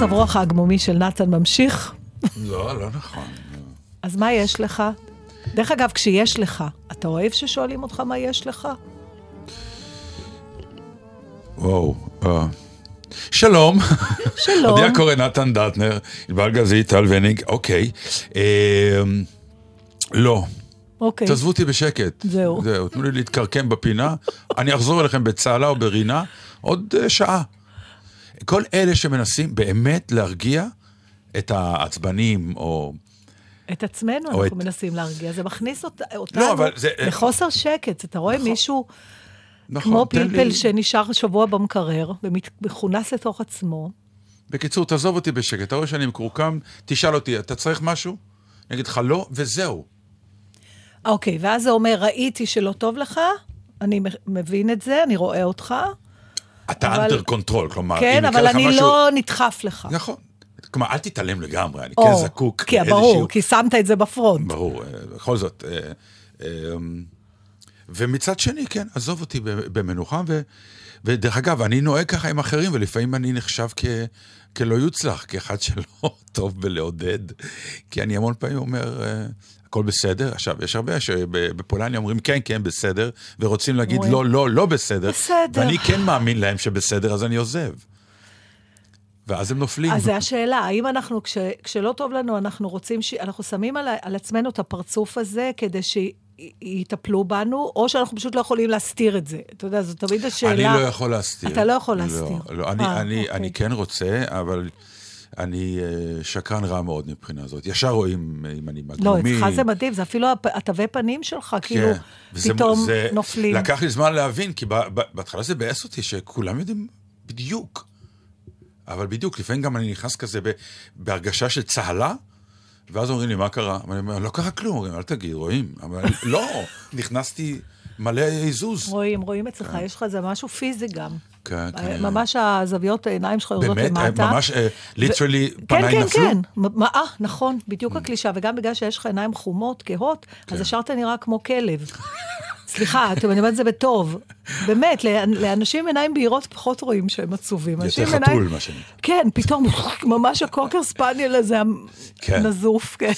והמצב רוח העגמומי של נתן ממשיך. לא, לא נכון. אז מה יש לך? דרך אגב, כשיש לך, אתה אוהב ששואלים אותך מה יש לך? וואו. אה. שלום. שלום. עדי הקורא נתן דטנר, ענבל גזית, טל וניג, אוקיי. אה, לא. אוקיי. תעזבו אותי בשקט. זהו. זהו, תנו לי להתקרקם בפינה. אני אחזור אליכם בצהלה או ברינה עוד אה, שעה. כל אלה שמנסים באמת להרגיע את העצבנים, או... את עצמנו או אנחנו את- מנסים להרגיע, זה מכניס אות- אותנו לא, זה- לחוסר שקט. אתה רואה מישהו נכון, כמו פלפל לי- שנשאר שבוע במקרר ומכונס לתוך עצמו. בקיצור, תעזוב אותי בשקט. אתה רואה שאני מקורקם, תשאל אותי, אתה צריך משהו? אני אגיד לך לא, וזהו. אוקיי, ואז זה אומר, ראיתי שלא טוב לך, אני מבין את זה, אני רואה אותך, אתה אבל- under control, כלומר, כן, אבל אני משהו... לא נדחף לך. נכון. כלומר, אל תתעלם לגמרי, אני או, כן זקוק כי לאיזשהו... ברור, כי שמת את זה ב front. ברור, אה, בכל זאת. אה, אה, ומצד שני, כן, עזוב אותי במנוחה, ו, ודרך אגב, אני נוהג ככה עם אחרים, ולפעמים אני נחשב כ, כלא יוצלח, כאחד שלא טוב בלעודד, כי אני המון פעמים אומר, הכל בסדר. עכשיו, יש הרבה שבפולניה אומרים כן, כן, בסדר, ורוצים להגיד לא, לא, לא בסדר. בסדר. ואני כן מאמין להם שבסדר, אז אני עוזב. ואז הם נופלים. אז זו השאלה, האם אנחנו, כש, כשלא טוב לנו, אנחנו רוצים, ש... אנחנו שמים על, על עצמנו את הפרצוף הזה כדי שיטפלו בנו, או שאנחנו פשוט לא יכולים להסתיר את זה. אתה יודע, זו תמיד השאלה. אני לא יכול להסתיר. אתה לא יכול להסתיר. לא, לא. אני, אה, אני, אוקיי. אני כן רוצה, אבל אני אה, שקרן רע מאוד מבחינה הזאת. ישר רואים אה, אם אני לא, מגלומי. אצלך זה מדהים, זה אפילו התווי פנים שלך, כאילו, כן. וזה- פתאום זה- נופלים. לקח לי זמן להבין, כי בהתחלה זה ביאס אותי שכולם יודעים בדיוק. אבל בדיוק, לפעמים גם אני נכנס כזה בהרגשה של צהלה, ואז אומרים לי, מה קרה? ואני אומר, לא קרה כלום, אומרים, אל תגיד, רואים. אבל לא, נכנסתי מלא עיזוז. רואים, רואים אצלך, יש לך איזה משהו פיזי גם. כן, כן. ממש הזוויות העיניים שלך יורדות באמת, למטה. ממש, ליטרלי, כן, פניי כן, נפלו? כן. מה, אה, נכון, בדיוק הקלישה, וגם בגלל שיש לך עיניים חומות, כהות, כן. אז ישר אתה נראה כמו כלב. סליחה, אני אומרת את זה בטוב. באמת, לאנ- לאנשים עיניים בהירות פחות רואים שהם עצובים. יותר חתול, מה שנקרא. כן, פתאום ממש הקוקר ספניאל הזה כן. הנזוף, כן.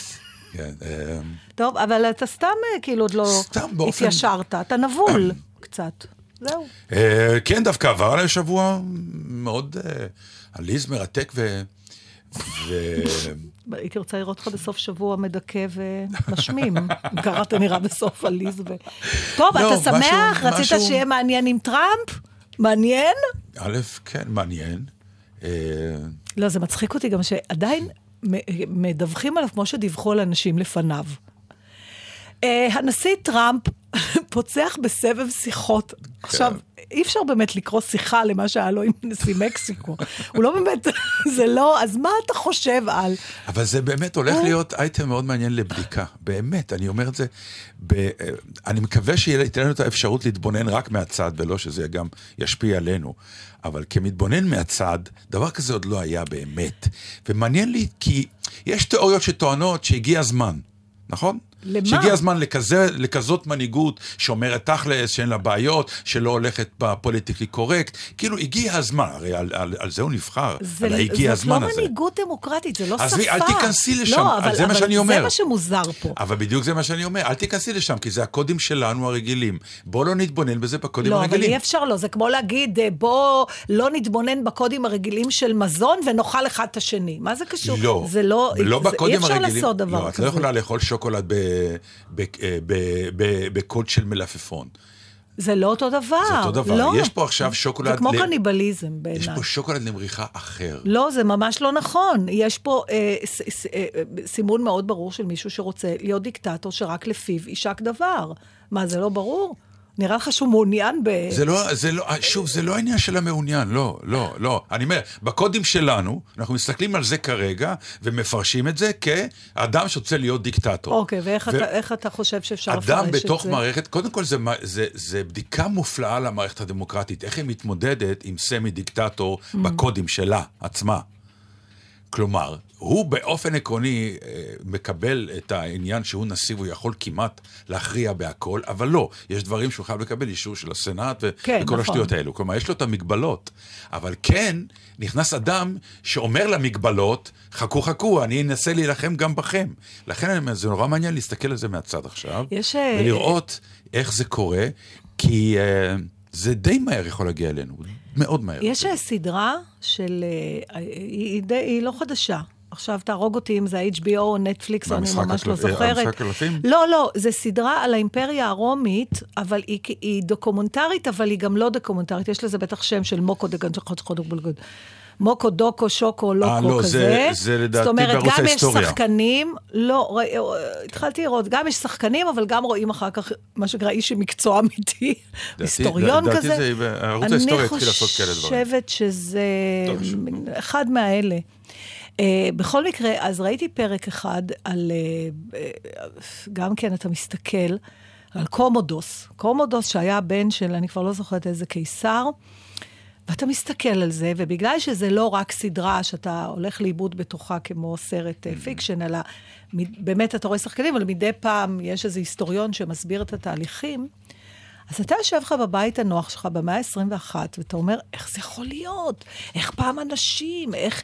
כן, אה, טוב, אבל אתה סתם אה, כאילו עוד לא התיישרת, אתה נבול קצת. זהו. אה, כן, דווקא עבר עליי שבוע מאוד אה, עליז, מרתק ו... הייתי רוצה לראות אותך בסוף שבוע מדכא ומשמים. קראת נראה בסוף עליז ו... טוב, לא, אתה שמח? רצית שיהיה מעניין עם טראמפ? מעניין? א', כן, מעניין. אה, לא, זה מצחיק אותי גם שעדיין מדווחים עליו כמו שדיווחו על אנשים לפניו. אה, הנשיא טראמפ פוצח בסבב שיחות. עכשיו, אי אפשר באמת לקרוא שיחה למה שהיה לו עם נשיא מקסיקו. הוא לא באמת, זה לא, אז מה אתה חושב על... אבל זה באמת הולך להיות אייטם מאוד מעניין לבדיקה. באמת, אני אומר את זה. ב... אה, אני מקווה שייתן לנו את האפשרות להתבונן רק מהצד, ולא שזה גם ישפיע עלינו. אבל כמתבונן מהצד, דבר כזה עוד לא היה באמת. ומעניין לי, כי יש תיאוריות שטוענות שהגיע הזמן, נכון? למה? שהגיע הזמן לכזה, לכזאת מנהיגות שאומרת תכלס, שאין לה בעיות, שלא הולכת בפוליטיקלי קורקט. כאילו, הגיע הזמן, הרי על, על, על זה הוא נבחר, זה, על הגיע הזמן זאת הזה. לא מנהיגות דמוקרטית, זה לא שפה. עזבי, אל תיכנסי לשם, לא, אז אבל, זה מה אבל שאני אומר. זה מה שמוזר פה. אבל בדיוק זה מה שאני אומר, אל תיכנסי לשם, כי זה הקודים שלנו הרגילים. בוא לא נתבונן בזה בקודים לא, אבל הרגילים. אי אפשר לא, זה כמו להגיד, אה, בוא לא נתבונן בקודים הרגילים של מזון ונאכל אחד את השני. מה זה קשור? לא, זה לא, לא זה, בקודים אי אפשר הרגילים. לעשות דבר לא, את כזה. לא יכולה לאכול שוקולד ב- בקוד של מלפפון. זה לא אותו דבר. זה אותו דבר. לא. יש פה עכשיו שוקולד... זה כמו ל- קניבליזם יש בעיניי. פה שוקולד למריחה אחר. לא, זה ממש לא נכון. יש פה אה, ס, ס, אה, סימון מאוד ברור של מישהו שרוצה להיות דיקטטור שרק לפיו יישק דבר. מה, זה לא ברור? נראה לך שהוא מעוניין ב... זה לא, זה לא, שוב, זה לא העניין של המעוניין, לא, לא, לא. אני אומר, בקודים שלנו, אנחנו מסתכלים על זה כרגע, ומפרשים את זה כאדם שרוצה להיות דיקטטור. אוקיי, ואיך ו- אתה, אתה חושב שאפשר לפרש את אדם זה? בתוך מערכת, קודם כל זה, זה, זה בדיקה מופלאה למערכת הדמוקרטית, איך היא מתמודדת עם סמי דיקטטור Mm. בקודים שלה עצמה. כלומר, הוא באופן עקרוני אה, מקבל את העניין שהוא נשיא והוא יכול כמעט להכריע בהכל, אבל לא, יש דברים שהוא חייב לקבל אישור של הסנאט ו- כן, וכל נכון. השטויות האלו. כלומר, יש לו את המגבלות, אבל כן נכנס אדם שאומר למגבלות, חכו חכו, אני אנסה להילחם גם בכם. לכן זה נורא מעניין להסתכל על זה מהצד עכשיו, יש, אה, ולראות איך זה קורה, כי אה, זה די מהר יכול להגיע אלינו, מאוד מהר. יש סדרה של... היא, היא, היא לא חדשה. עכשיו תהרוג אותי אם זה ה-HBO או נטפליקס, אני ממש לא אה, זוכרת. המשחק הקלפים? לא, לא, זו סדרה על האימפריה הרומית, אבל היא, היא דוקומנטרית, אבל היא גם לא דוקומנטרית. יש לזה בטח שם של מוקו דגן, מוקו, דוקו, שוקו, לוקו, לא, כזה. זה- זה לדעתי זאת אומרת, בערוץ גם יש ההיסטוריה. שחקנים, לא, ר- התחלתי לראות, גם יש שחקנים, אבל גם רואים אחר כך, מה שנקרא, איש מקצוע אמיתי, היסטוריון לדעתי כזה. זה- בערוץ ההיסטוריה התחיל לעשות כאלה דברים. אני חושבת שזה טוב. אחד מהאלה. Uh, בכל מקרה, אז ראיתי פרק אחד על, uh, uh, גם כן אתה מסתכל, על קומודוס. קומודוס שהיה בן של, אני כבר לא זוכרת איזה קיסר, ואתה מסתכל על זה, ובגלל שזה לא רק סדרה שאתה הולך לאיבוד בתוכה כמו סרט uh, fiction, אלא באמת אתה רואה שחקנים, אבל מדי פעם יש איזה היסטוריון שמסביר את התהליכים, אז אתה יושב לך בבית הנוח שלך במאה ה-21, ואתה אומר, איך זה יכול להיות? איך פעם אנשים, איך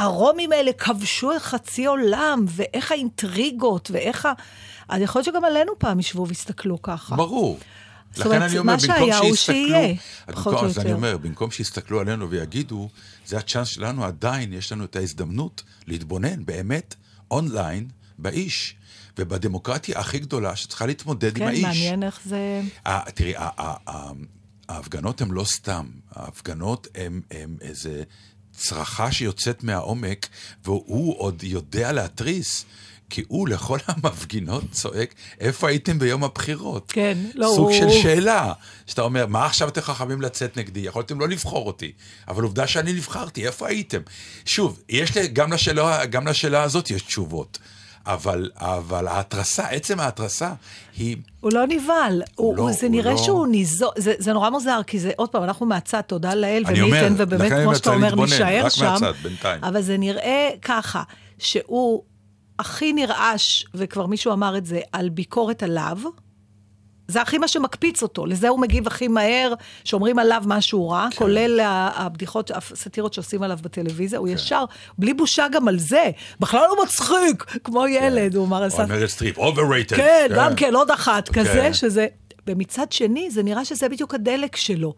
הרומים האלה כבשו חצי עולם, ואיך האינטריגות, ואיך ה... אז יכול להיות שגם עלינו פעם ישבו ויסתכלו ככה. ברור. זאת לכן אומרת, אני אומר, מה במקום שהיה הוא שיסתכלו... שיהיה, אז פחות או אז אני יותר. אומר, במקום שיסתכלו עלינו ויגידו, זה הצ'אנס שלנו, עדיין יש לנו את ההזדמנות להתבונן באמת אונליין באיש, ובדמוקרטיה הכי גדולה שצריכה להתמודד עם כן, האיש. מעניין איך זה... ה- תראי, ההפגנות הן לא סתם, ההפגנות הן איזה צרחה שיוצאת מהעומק, והוא עוד יודע להתריס. כי הוא לכל המפגינות צועק, איפה הייתם ביום הבחירות? כן, לא, סוג הוא- של שאלה, שאתה אומר, מה עכשיו אתם חכמים לצאת נגדי? יכולתם לא לבחור אותי, אבל עובדה שאני נבחרתי, איפה הייתם? שוב, יש לי, גם לשאלה, גם לשאלה הזאת יש תשובות, אבל, אבל ההתרסה, עצם ההתרסה, היא... הוא לא נבהל, הוא, לא, זה הוא נראה לא- שהוא ניזו, זה, זה נורא מוזר, כי זה, עוד פעם, אנחנו מהצד, תודה לאל, ומי ייתן, ובאמת, כמו שאתה אומר, להתבונן, נישאר שם. מהצד, בינתיים. אבל זה נראה ככה, שהוא הכי נרעש, וכבר מישהו אמר את זה, על ביקורת עליו. זה הכי מה שמקפיץ אותו, לזה הוא מגיב הכי מהר, שאומרים עליו משהו רע, כן. כולל הבדיחות, הסאטירות שעושים עליו בטלוויזיה, הוא ישר, בלי בושה גם על זה, בכלל לא מצחיק, כמו ילד, הוא אמר או סאט... מריל סטריפ, overrated. כן, גם כן, עוד אחת כן. כזה, שזה... ומצד שני, זה נראה שזה בדיוק הדלק שלו.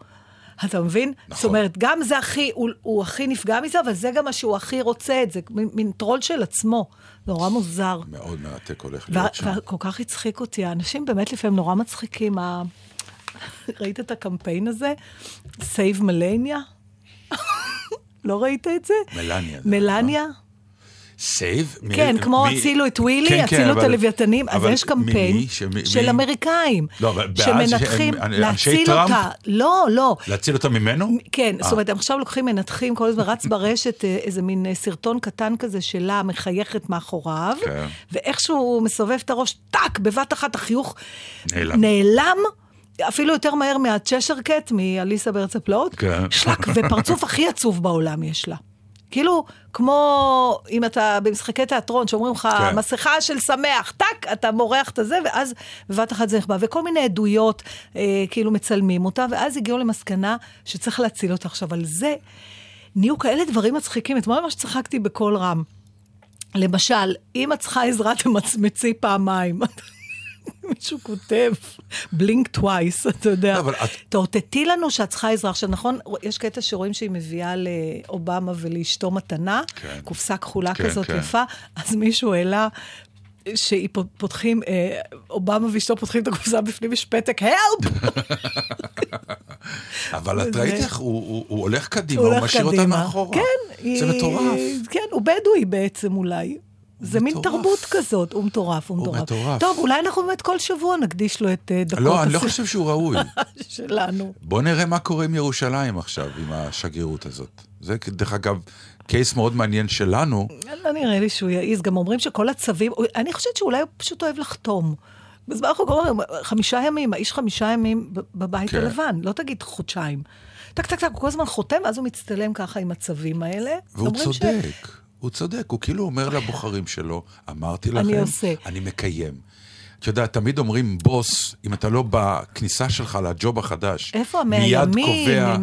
אתה מבין? נכון. זאת אומרת, גם זה הכי, הוא, הוא הכי נפגע מזה, אבל זה גם מה שהוא הכי רוצה את זה, מין, מין טרול של עצמו. נורא מוזר. מאוד מרתק הולך להיות שם. וכל כך הצחיק אותי, האנשים באמת לפעמים נורא מצחיקים. ה... ראית את הקמפיין הזה? Save Melania? לא ראית את זה? מלניה. מלניה? Save? מ- כן, כמו הצילו את ווילי, כן, כן, הצילו את הלוויתנים, אז יש קמפיין של מי? אמריקאים, לא, אבל שמנתחים, שהם- להציל טראמפ? אותה. לא, לא. להציל אותה ממנו? כן, אה. זאת אומרת, הם עכשיו לוקחים, מנתחים, כל הזמן רץ ברשת אה, איזה מין אה, סרטון קטן כזה שלה מחייכת מאחוריו, כן. ואיכשהו הוא מסובב את הראש, טאק, בבת אחת החיוך נעלם. נעלם. אפילו יותר מהר מהצ'שר קט, מאליסה בארץ הפלאות, כן. שלק, ופרצוף הכי עצוב בעולם יש לה. כאילו, כמו אם אתה במשחקי תיאטרון, שאומרים לך, כן. מסכה של שמח, טאק, אתה מורח את הזה, ואז בבת אחת זה נחבא. וכל מיני עדויות, אה, כאילו מצלמים אותה, ואז הגיעו למסקנה שצריך להציל אותה. עכשיו, על זה נהיו כאלה דברים מצחיקים. אתמול ממש צחקתי בקול רם. למשל, אם את צריכה עזרה, תמצמצי פעמיים. מישהו כותב, בלינק טווייס, אתה יודע. לא, אבל את- תאותתי לנו שאת צריכה עזרה. עכשיו, נכון, יש קטע שרואים שהיא מביאה לאובמה ולאשתו מתנה, כן. קופסה כחולה כן, כזאת כן. יפה, אז מישהו העלה שפותחים, אה, אובמה ואשתו פותחים את הקופסה בפנים, יש פתק, הלפ! אבל את ראית איך הוא הולך קדימה, הוא משאיר אותה. מאחורה. כן. זה מטורף. כן, הוא בדואי בעצם אולי. זה מין. תרבות כזאת, הוא מטורף, הוא הוא מטורף. טוב, אולי אנחנו באמת כל שבוע נקדיש לו את אה, דקות לא, אני לא חושב שהוא ראוי. שלנו. בוא נראה מה קורה עם ירושלים עכשיו, עם השגרירות הזאת. זה, דרך אגב, קייס מאוד מעניין שלנו. לא נראה לי שהוא יעז, גם אומרים שכל הצווים, אני חושבת שאולי הוא פשוט אוהב לחתום. בזמן אנחנו קוראים, חמישה ימים, האיש חמישה ימים בבית כן. הלבן, לא תגיד חודשיים. טק, טק, טק, הוא כל הזמן חותם, ואז הוא מצטלם ככה עם הצווים האלה. והוא אומרים ש- צודק, הוא צודק, הוא כאילו אומר לבוחרים שלו, אמרתי לכם, אני עושה. אני מקיים. את יודעת, תמיד אומרים בוס, אם אתה לא בכניסה שלך לג'וב החדש, איפה המאה מיד? קובע,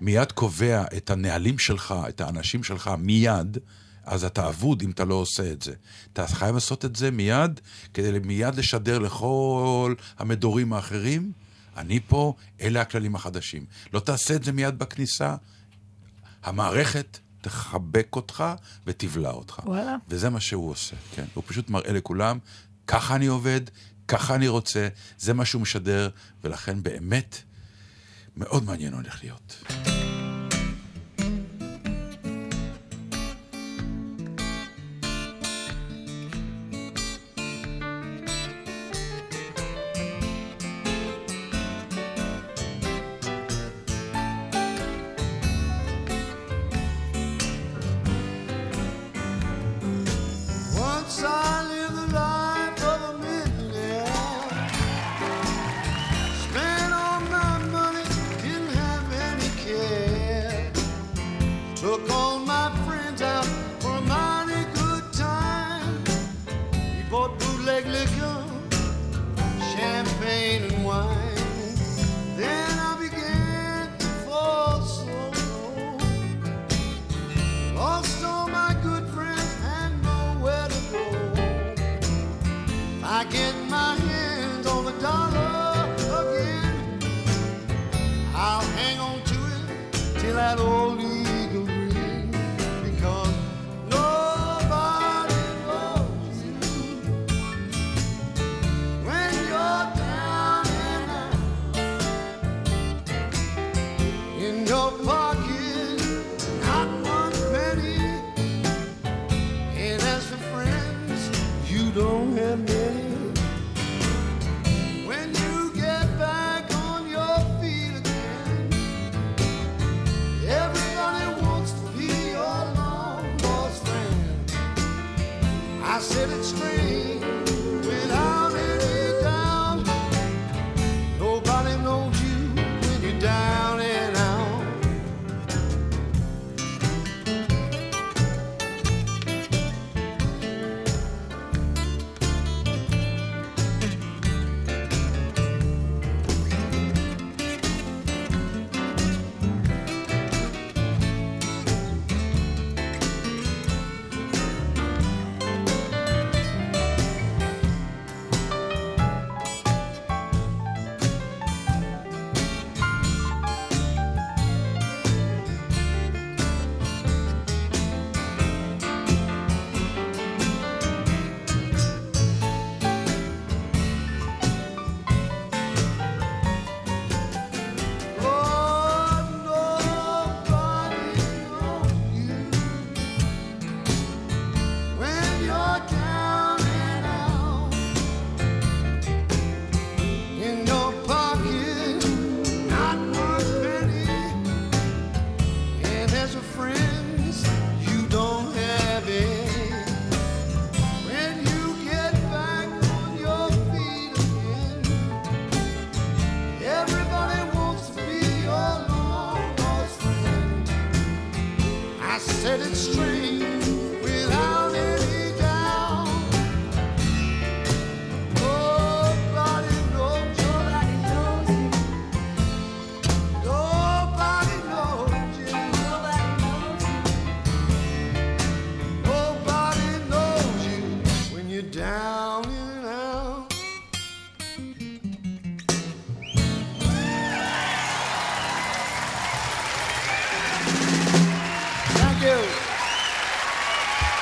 מיד קובע את הנהלים שלך, את האנשים שלך מיד, אז אתה אבוד אם אתה לא עושה את זה. אתה חייב לעשות את זה מיד, כדי מיד לשדר לכל המדורים האחרים, אני פה, אלה הכללים החדשים. לא תעשה את זה מיד בכניסה, המערכת תחבק אותך ותבלע אותך. וואלה. וזה מה שהוא עושה, כן. הוא פשוט מראה לכולם, ככה אני עובד, ככה אני רוצה, זה מה שהוא משדר, ולכן באמת, מאוד מעניין הולך להיות.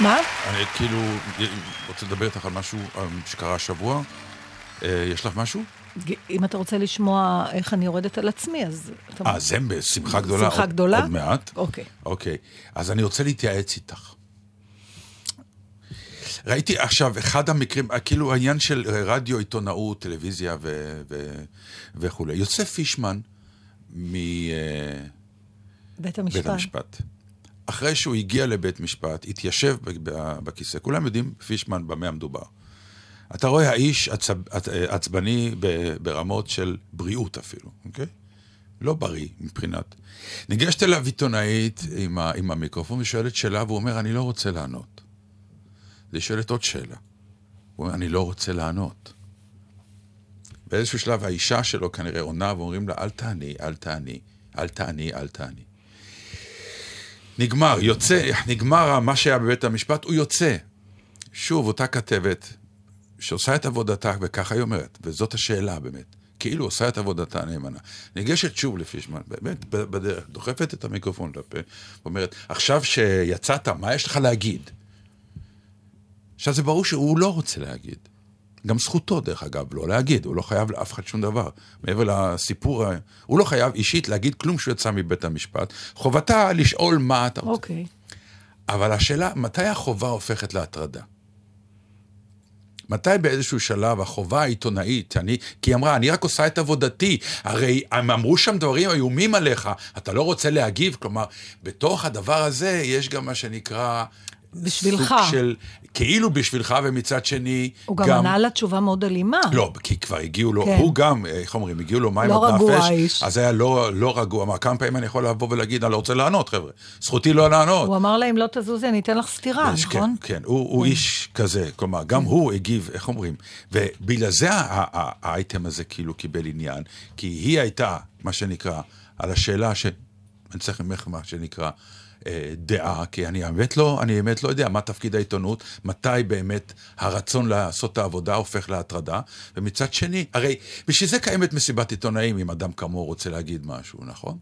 מה? אני כאילו רוצה לדבר איתך על משהו אה, שקרה השבוע. אה, יש לך משהו? אם אתה רוצה לשמוע איך אני יורדת על עצמי, אז... אה, זה בשמחה גדולה. שמחה גדולה? עוד מעט. אוקיי. אוקיי. אז אני רוצה להתייעץ איתך. ראיתי עכשיו, אחד המקרים, אה, כאילו העניין של אה, רדיו, עיתונאות, טלוויזיה ו- ו- וכולי. יוסף פישמן מבית בית המשפט. המשפט. אחרי שהוא הגיע לבית משפט, התיישב בכיסא, כולם יודעים, פישמן, במה המדובר. אתה רואה האיש עצב, עצ- עצבני ברמות של בריאות אפילו, אוקיי? לא בריא מבחינת... ניגשת אליו עיתונאית עם, ה, עם המיקרופון ושואלת שאלה, והוא אומר, אני לא רוצה לענות. אז היא שואלת עוד שאלה. הוא אומר, אני לא רוצה לענות. באיזשהו שלב האישה שלו כנראה עונה ואומרים לה, אל תעני, אל תעני, אל תעני, אל תעני. נגמר, יוצא, נגמר מה שהיה בבית המשפט, הוא יוצא. שוב, אותה כתבת שעושה את עבודתה, וככה היא אומרת, וזאת השאלה באמת, כאילו עושה את עבודתה נאמנה. ניגשת שוב לפישמן, באמת, בדרך, דוחפת את המיקרופון לפה, ואומרת, עכשיו שיצאת, מה יש לך להגיד? עכשיו זה ברור שהוא לא רוצה להגיד. גם זכותו, דרך אגב, לא להגיד, הוא לא חייב לאף אחד שום דבר. מעבר לסיפור, הוא לא חייב אישית להגיד כלום שהוא יצא מבית המשפט. חובתה לשאול מה אתה רוצה. אוקיי. אבל השאלה, מתי החובה הופכת להטרדה? מתי באיזשהו שלב החובה העיתונאית, אני, כי היא אמרה, אני רק עושה את עבודתי, הרי הם אמרו שם דברים איומים עליך, אתה לא רוצה להגיב, כלומר, בתוך הדבר הזה יש גם מה שנקרא... בשבילך. סוג של, כאילו בשבילך, ומצד שני, הוא גם ענה לה תשובה מאוד אלימה. לא, כי כבר הגיעו לו, כן. הוא גם, אה, איך אומרים, הגיעו לו מים לא עד רגוע נפש, האיש. אז היה לא, לא רגוע. אמר, כמה פעמים אני יכול לבוא ולהגיד, אני לא רוצה לענות, חבר'ה. זכותי לא לענות. הוא אמר לה, אם לא תזוזי, אני אתן לך סטירה, יש, נכון? כן, כן, הוא, הוא איש כזה, כלומר, גם הוא הגיב, איך אומרים, ובגלל זה האייטם הזה כאילו קיבל עניין, כי היא הייתה, מה שנקרא, על השאלה ש... אני צריך ממך מה שנקרא דעה, כי אני באמת לא, אני באמת לא יודע מה תפקיד העיתונות, מתי באמת הרצון לעשות את העבודה הופך להטרדה, ומצד שני, הרי בשביל זה קיימת מסיבת עיתונאים, אם אדם כמוהו רוצה להגיד משהו, נכון?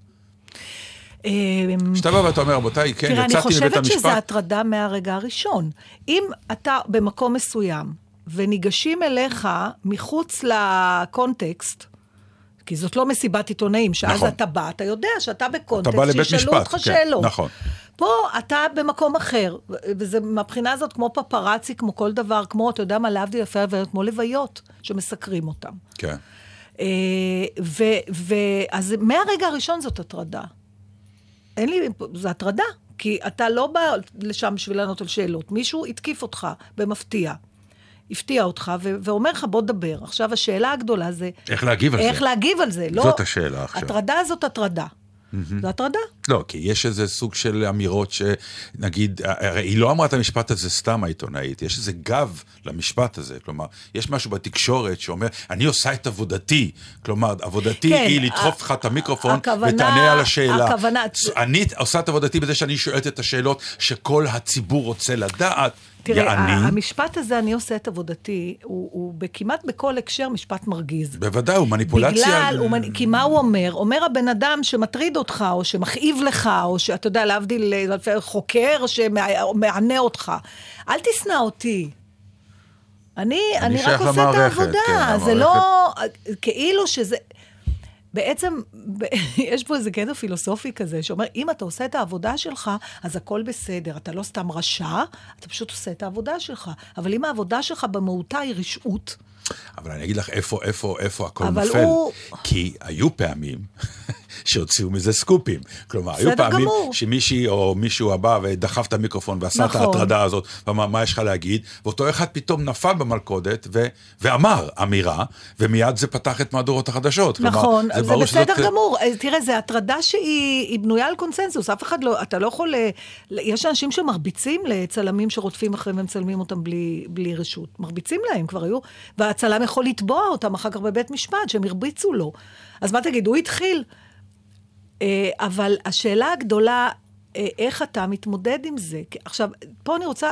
אמ, כשאתה בא ואתה אומר, רבותיי, כן, תראה, אני יצאתי מבית חושבת המשפט, שזה הטרדה מהרגע הראשון. אם אתה במקום מסוים, וניגשים אליך מחוץ לקונטקסט, כי זאת לא מסיבת עיתונאים, שאז נכון. אתה בא, אתה יודע שאתה בקונטקסט, לבית שישאלו אותך כן, שאלות. נכון. פה אתה במקום אחר, וזה מהבחינה הזאת כמו פפרצי, כמו כל דבר, כמו, אתה יודע מה, להבדיל יפה עברת, כמו לוויות שמסקרים אותם. כן. אה, ו, ו, אז מהרגע הראשון זאת הטרדה. אין לי, זו הטרדה, כי אתה לא בא לשם בשביל לענות על שאלות. מישהו התקיף אותך במפתיע, הפתיע אותך, ו- ואומר לך, בוא דבר. עכשיו, השאלה הגדולה זה... איך להגיב על זה? איך להגיב על זה. לא, זאת השאלה עכשיו. הטרדה זאת הטרדה. זו הטרדה. לא, כי יש איזה סוג של אמירות שנגיד, הרי היא לא אמרה את המשפט הזה סתם העיתונאית, יש איזה גב למשפט הזה, כלומר, יש משהו בתקשורת שאומר, אני עושה את עבודתי, כלומר, עבודתי כן, היא לדחוף לך את המיקרופון הכוונה- ותענה על השאלה. הכוונה- אני עושה את עבודתי בזה שאני שואלת את השאלות שכל הציבור רוצה לדעת, תראה, יעני, המשפט הזה, אני עושה את עבודתי, הוא, הוא כמעט בכל הקשר משפט מרגיז. בוודאי, הוא מניפולציה. בגלל, הוא, כי מה הוא אומר? אומר הבן אדם שמטריד אותך, או שמכאיב לך, או שאתה יודע, להבדיל, חוקר שמענה אותך. אל תשנא אותי. אני, אני, רק שייך עושה את למערכת, העבודה, כן, זה לא... כאילו שזה... בעצם, יש פה איזה קטע פילוסופי כזה, שאומר, אם אתה עושה את העבודה שלך, אז הכל בסדר. אתה לא סתם רשע, אתה פשוט עושה את העבודה שלך. אבל אם העבודה שלך במהותה היא רשעות, אבל אני אגיד לך איפה, איפה, איפה הכל נופל. הוא- כי היו פעמים שהוציאו מזה סקופים. כלומר, היו פעמים גמור. שמישהי או מישהו הבא ודחף את המיקרופון ועשה את נכון. ההטרדה הזאת, ואמר, מה יש לך להגיד? ואותו אחד פתאום נפל במלכודת ו- ואמר אמירה, ומיד זה פתח את מהדורות החדשות. כלומר, נכון, זה, ברור בסדר שזאת- גמור. אה, תראה, זו הטרדה שהיא היא בנויה על קונסנזוס. אף אחד לא, אתה לא יכול... אה, יש אנשים שמרביצים לצלמים שרודפים אחריהם ומצלמים אותם בלי, בלי רשות. מרביצים להם, כבר היו... והצלם יכול לתבוע אותם אחר כך בבית משפט, שהם הרביצו לו. אז מה תגיד, הוא התחיל. אה, אבל השאלה הגדולה, אה, איך אתה מתמודד עם זה? עכשיו, פה אני רוצה...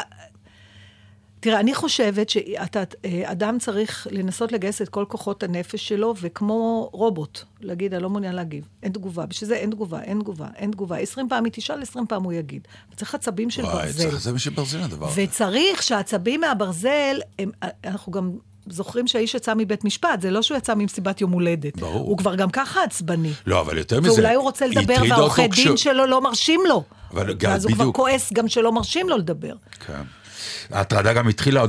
תראה, אני חושבת שאדם צריך לנסות לגייס את כל כוחות הנפש שלו, וכמו רובוט, להגיד, אני לא מעוניין להגיב. אין תגובה. בשביל זה אין תגובה, אין תגובה, אין תגובה. 20 פעם היא תשאל, 20 פעם הוא יגיד. צריך עצבים של וואי, ברזל. צריך זה של ברזל הדבר הזה. וצריך שהעצבים מהברזל, הם, אנחנו גם זוכרים שהאיש יצא מבית משפט, זה לא שהוא יצא ממסיבת יום הולדת. ברור. הוא כבר גם ככה עצבני. לא, אבל יותר מזה, ואולי הוא רוצה לדבר והעורכי דין כש- שלו לא מרשים לו. אבל גם ואז הוא כבר בדיוק. כועס גם שלא מרשים לו לדבר. כן. ההטרדה גם התחילה,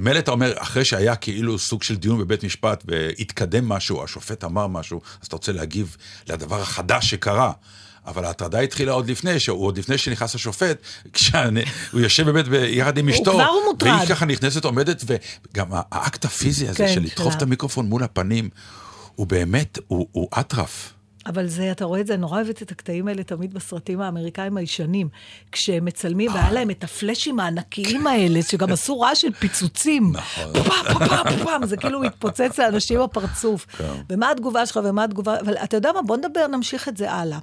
מילא אתה אומר, אחרי שהיה כאילו סוג של דיון בבית משפט והתקדם משהו, השופט אמר משהו, אז אתה רוצה להגיב לדבר החדש שקרה. אבל ההטרדה התחילה עוד לפני, שהוא עוד לפני שנכנס השופט, כשהוא יושב באמת יחד עם אשתו. כבר הוא מוטרד. והיא ככה נכנסת, עומדת, וגם האקט הפיזי הזה כן, של לדחוף. את המיקרופון מול הפנים, הוא באמת, הוא אטרף. אבל זה, אתה רואה את זה, אני נורא אוהבת את הקטעים האלה תמיד בסרטים האמריקאים הישנים. כשהם מצלמים, והיה להם את הפלאשים הענקיים האלה, שגם עשו רעש של פיצוצים. נכון. פאם, פאם, פאם, זה כאילו מתפוצץ לאנשים בפרצוף. ומה התגובה שלך ומה התגובה, אבל אתה יודע מה, בוא נדבר, נמשיך את זה הלאה.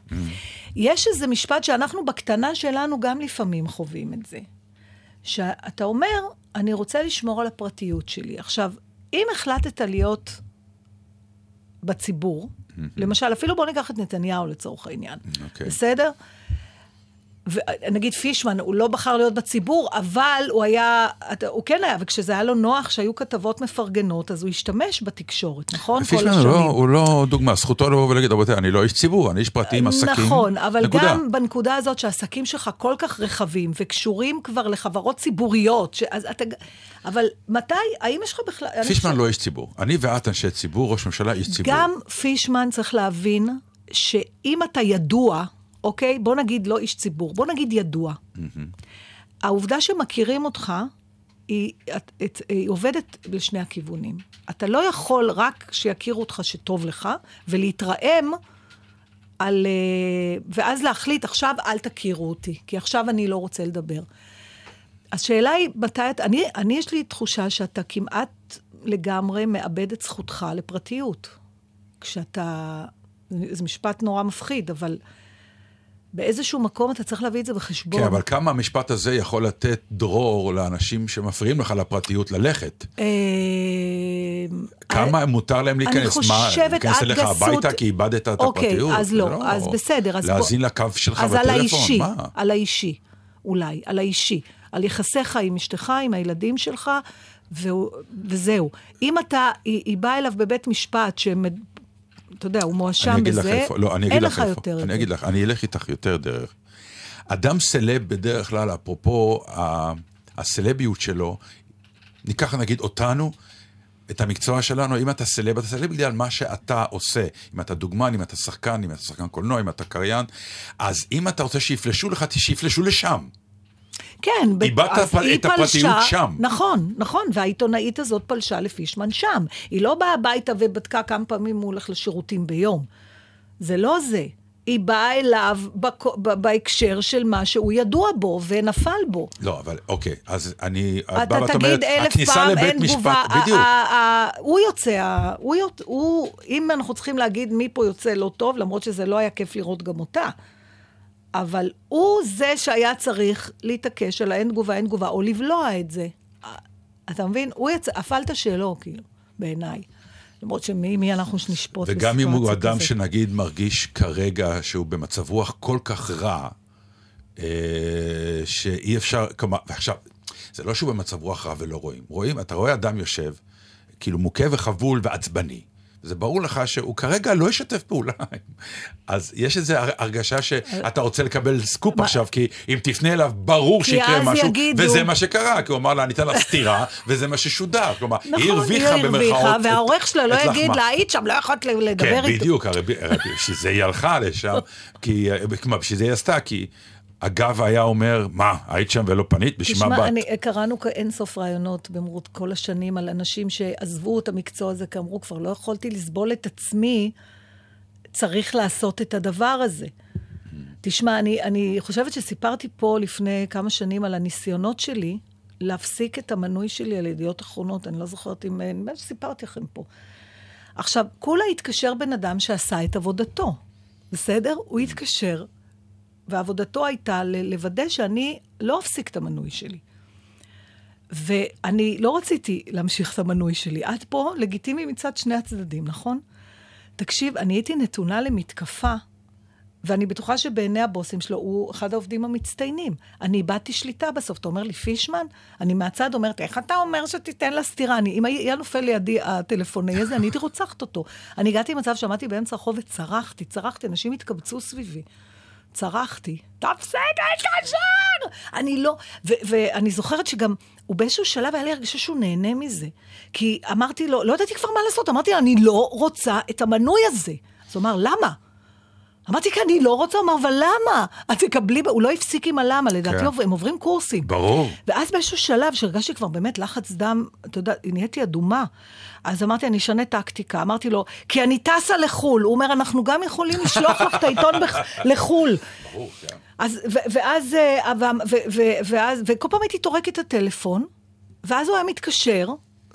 יש איזה משפט שאנחנו בקטנה שלנו גם לפעמים חווים את זה. שאתה אומר, אני רוצה לשמור על הפרטיות שלי. עכשיו, אם החלטת להיות בציבור, למשל, אפילו בוא ניקח את נתניהו לצורך העניין, אוקיי. בסדר? ונגיד פישמן, הוא לא בחר להיות בציבור, אבל הוא היה, הוא כן היה, וכשזה היה לו נוח שהיו כתבות מפרגנות, אז הוא השתמש בתקשורת, נכון? פישמן הוא. לא, הוא לא דוגמה, זכותו לבוא ולהגיד, רבותיי, אני לא איש ציבור, אני איש פרטי עם עסקים. נכון, אבל נקודה. גם בנקודה הזאת שהעסקים שלך כל כך רחבים וקשורים כבר לחברות ציבוריות, ש... אז אתה... אבל מתי, האם יש לך בכלל... פישמן חושבת- לא איש ציבור. אני ואת אנשי ציבור, ראש ממשלה איש ציבור. גם פישמן צריך להבין שאם אתה ידוע, אוקיי? בוא נגיד לא איש ציבור, בוא נגיד ידוע. העובדה שמכירים אותך, היא, את, את, היא עובדת לשני הכיוונים. אתה לא יכול רק שיכירו אותך שטוב לך, ולהתרעם על... אה, ואז להחליט, עכשיו אל תכירו אותי, כי עכשיו אני לא רוצה לדבר. השאלה היא, מתי אתה... אני, אני, יש לי תחושה שאתה כמעט לגמרי מאבד את זכותך לפרטיות. כשאתה... זה משפט נורא מפחיד, אבל באיזשהו מקום אתה צריך להביא את זה בחשבון. כן, אבל כמה המשפט הזה יכול לתת דרור לאנשים שמפריעים לך לפרטיות ללכת? אה, כמה מותר להם אני להיכנס? מה, חושבת להיכנס עד אליך הביתה כי איבדת את אוקיי, הפרטיות? אז זה לא, אז בסדר, להאזין לקו שלך אז בטלפון, על האישי, מה? על האישי, אולי, על האישי. על יחסיך עם אשתך, עם הילדים שלך, והוא, וזהו. אם אתה, היא, היא באה אליו בבית משפט. אתה יודע, הוא מואשם אגיד לך בזה, איפה, לא, אין לך לך איפה. יותר אני. אגיד לך, אני אלך איתך יותר דרך. אדם סלב בדרך כלל, אפרופו הסלביות שלו, ניקח נגיד אותנו, את המקצוע שלנו, אם אתה סלב, אתה סלב בגלל מה שאתה עושה. אם אתה דוגמן, אם אתה שחקן, אם אתה שחקן קולנוע, אם אתה קריין, אז אם אתה רוצה שיפלשו לך, שיפלשו לשם. כן, איבדת את הפרטיות פלשה- שם. נכון, נכון, והעיתונאית הזאת פלשה לפישמן שם. היא לא באה הביתה ובדקה כמה פעמים הוא הולך לשירותים ביום. זה לא זה. היא באה אליו בק- בהקשר של מה שהוא ידוע בו ונפל בו. לא, אבל אוקיי, אז אני... את אתה תגיד אומרת, אלף פעם, אין משפט, תגובה. בדיוק. הוא יוצא, הוא, יוצ- הוא, אם אנחנו צריכים להגיד מי פה יוצא לא טוב, למרות שזה לא היה כיף לראות גם אותה. אבל הוא זה שהיה צריך להתעקש על האין תגובה, אין תגובה, או לבלוע את זה. אתה מבין? הוא יצא, הפלת שלו, כאילו, בעיניי. למרות שמי מי אנחנו שנשפוט וגם אם הוא בסיטואציה אדם כזאת. שנגיד מרגיש כרגע שהוא במצב רוח כל כך רע, אה, שאי אפשר, כלומר, ועכשיו, זה לא שהוא במצב רוח רע ולא רואים. רואים, אתה רואה אדם יושב, כאילו מוכה וחבול ועצבני. זה ברור לך שהוא כרגע לא ישתף פעולה. אז יש איזו הר- הרגשה שאתה רוצה לקבל סקופ עכשיו, כי אם תפנה אליו, ברור שיקרה משהו, יגידו- וזה מה שקרה, כי הוא אמר לה, אני אתן לך סטירה, וזה מה ששודר. כלומר, נכון, היא במרכאות. הרוויחה, את- והעורך שלה לא יגיד. לה, היית שם, לא יכולת לדבר כן, איתו. בדיוק, הרי בשביל זה היא הלכה לשם, כי, כלומר, בשביל זה היא עשתה, כי הגב היה אומר, מה, היית שם ולא פנית? בשביל מה תשמע, באת? אני, קראנו אין סוף רעיונות במרות כל השנים על אנשים שעזבו את המקצוע הזה, כי אמרו, כבר לא יכולתי לסבול את עצמי, צריך לעשות את הדבר הזה. תשמע, אני, אני חושבת שסיפרתי פה לפני כמה שנים על הניסיונות שלי להפסיק את המנוי שלי על ידיעות אחרונות, אני לא זוכרת אם... נדמה לי שסיפרתי לכם פה. עכשיו, כולה התקשר בן אדם שעשה את עבודתו, בסדר? הוא התקשר, ועבודתו הייתה לוודא שאני לא אפסיק את המנוי שלי. ואני לא רציתי להמשיך את המנוי שלי. עד פה לגיטימי מצד שני הצדדים, נכון? תקשיב, אני הייתי נתונה למתקפה, ואני בטוחה שבעיני הבוסים שלו הוא אחד העובדים המצטיינים. אני איבדתי שליטה בסוף. אתה אומר לי, פישמן? אני מהצד אומרת, איך אתה אומר שתיתן לה סטירה? אני, אם היה נופל לידי הטלפוני הזה, אני הייתי רוצחת אותו. אני הגעתי למצב שעמדתי באמצע הרחוב וצרחתי, צרחתי, אנשים התקבצו סביבי. צרחתי, תפסיק להתקשר! אני לא... ו- ואני זוכרת שגם, הוא באיזשהו שלב היה לי הרגשה שהוא נהנה מזה. כי אמרתי לו, לא ידעתי כבר מה לעשות, אמרתי לו, אני לא רוצה את המנוי הזה. אז הוא אמר, למה? אמרתי, כי אני לא רוצה, הוא אמר, אבל למה? את תקבלי, הוא לא הפסיק עם הלמה, לדעתי כן. הם עוברים קורסים. ברור. ואז באיזשהו שלב, שהרגשתי כבר באמת לחץ דם, אתה יודע, נהייתי אדומה. אז אמרתי, אני אשנה טקטיקה. אמרתי לו, כי אני טסה לחו"ל. הוא אומר, אנחנו גם יכולים לשלוח לך את העיתון בח... לחו"ל. ברור, כן. אז, ו- ואז, אה, ו- ו- ואז, וכל פעם הייתי טורקת את הטלפון, ואז הוא היה מתקשר,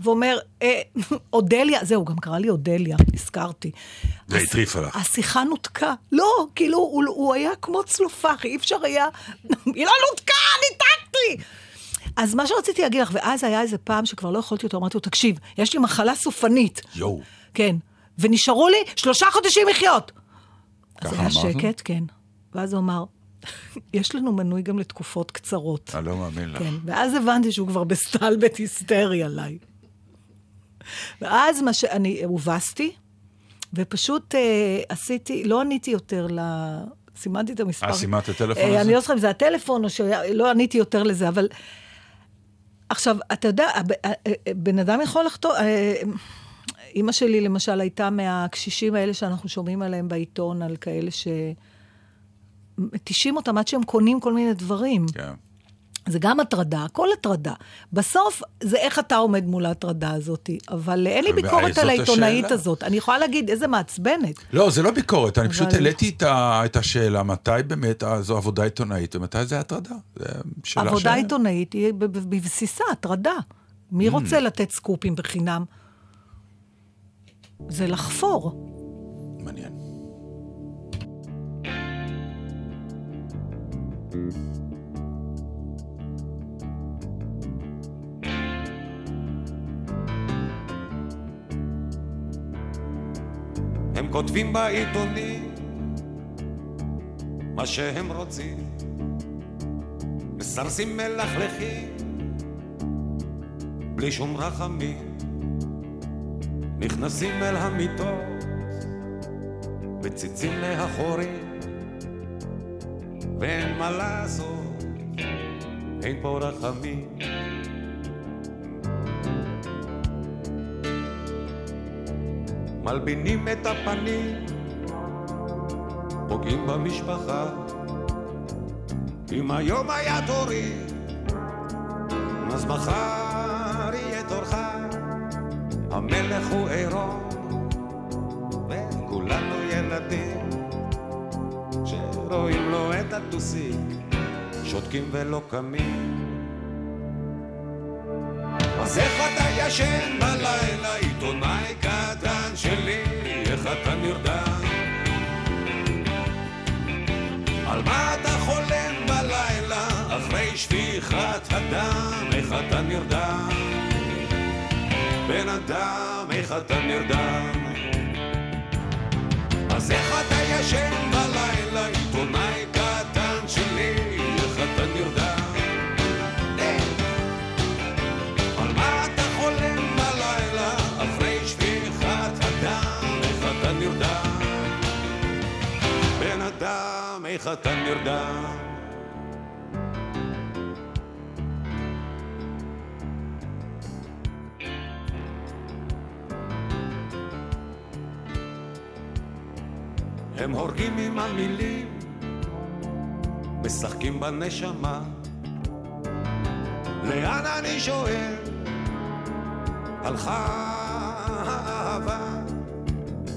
ואומר, אה, אודליה, זהו, גם קרא לי אודליה, הזכרתי. זה הטריף עליך. השיחה נותקה. לא, כאילו, הוא, הוא היה כמו צלופח, אי אפשר היה... היא לא נותקה, ניתקתי! אז מה שרציתי להגיד לך, ואז היה איזה פעם שכבר לא יכולתי אותו, אמרתי לו, תקשיב, יש לי מחלה סופנית. יואו. כן. ונשארו לי שלושה חודשים לחיות. אז היה? שקט, כן. ואז הוא אמר, יש לנו מנוי גם לתקופות קצרות. אני לא מאמין לך. כן, ואז הבנתי שהוא כבר בסטלבט היסטרי עליי. ואז מה שאני הובסתי, ופשוט אה, עשיתי, לא עניתי יותר ל... סימנתי את המספר. אה, סימנת את הטלפון אה, הזה? אני לא זוכרת אם זה הטלפון או שלא עניתי יותר לזה, אבל... עכשיו, אתה יודע, אה, אה, בן אדם יכול לחתום... אה, אימא שלי, למשל, הייתה מהקשישים האלה שאנחנו שומעים עליהם בעיתון, על כאלה ש... מתישים אותם עד שהם קונים כל מיני דברים. כן. זה גם הטרדה, הכל הטרדה. בסוף, זה איך אתה עומד מול ההטרדה הזאת. אבל אין לי ביקורת על העיתונאית השאלה. הזאת. אני יכולה להגיד, איזה מעצבנת. לא, זה לא ביקורת, אני פשוט אבל- העליתי את ה- את השאלה, מתי באמת אה, זו עבודה עיתונאית ומתי זה הטרדה. שאלה עבודה ש- עיתונאית היא בבסיסה הטרדה. מי Mm. רוצה לתת סקופים בחינם? זה לחפור. מעניין. הם כותבים בעיתונים מה שהם רוצים, מסרסים מלכלכים בלי שום רחמים, נכנסים אל המיטות, מציצים לאחורים, ואין מה לעשות, אין פה רחמים. מלבינים את הפנים, פוגעים במשפחה. אם היום היה תורי, אז מחר יהיה תורך. המלך הוא עירום, וכולנו ילדים, שרואים לו את הטוסיק, שותקים ולא קמים. אז איך אתה ישן בלילה, הדם, איך אתה נרדם? בן אדם, איך אתה נרדם? אז איך אתה ישן בלילה, עיתונאי קטן שלי, איך אתה נרדם? אה. על מה אתה חולם בלילה אחרי שפיכת הדם? איך אתה נרדם? בן אדם, איך אתה נרדם? הם הורגים עם המילים, משחקים בנשמה. לאן אני שואל? הלכה האהבה,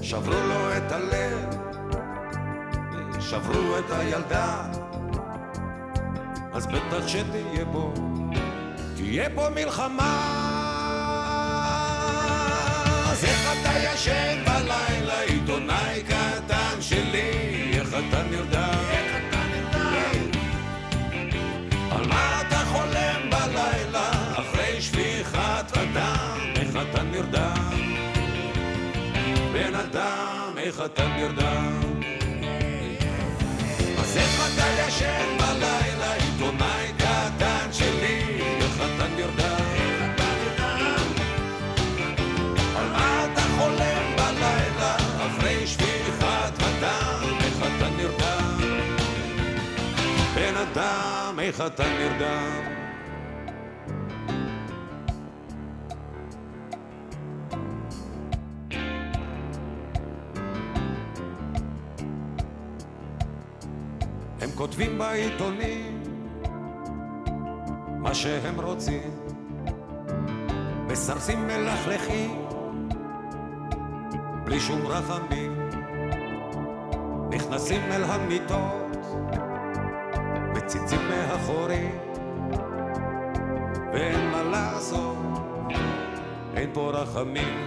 שברו לו את הלב, שברו את הילדה, אז בטח שתהיה פה, תהיה פה מלחמה. אז איך אתה ישן בלילה, עיתונאי איך אתה נרדם? איך אתה נרדם? על מה אתה חולם בלילה אחרי שפיכת הדם? איך אתה נרדם? בן אדם, איך אתה נרדם? אז איך אתה ישן בלילה? אדם, איך אתה נרדם? הם כותבים בעיתונים מה שהם רוצים, מסרסים מלכלכים בלי שום רחמים, נכנסים אל המיטות, מציצים מאחורים, ואין מה לעשות, אין פה רחמים.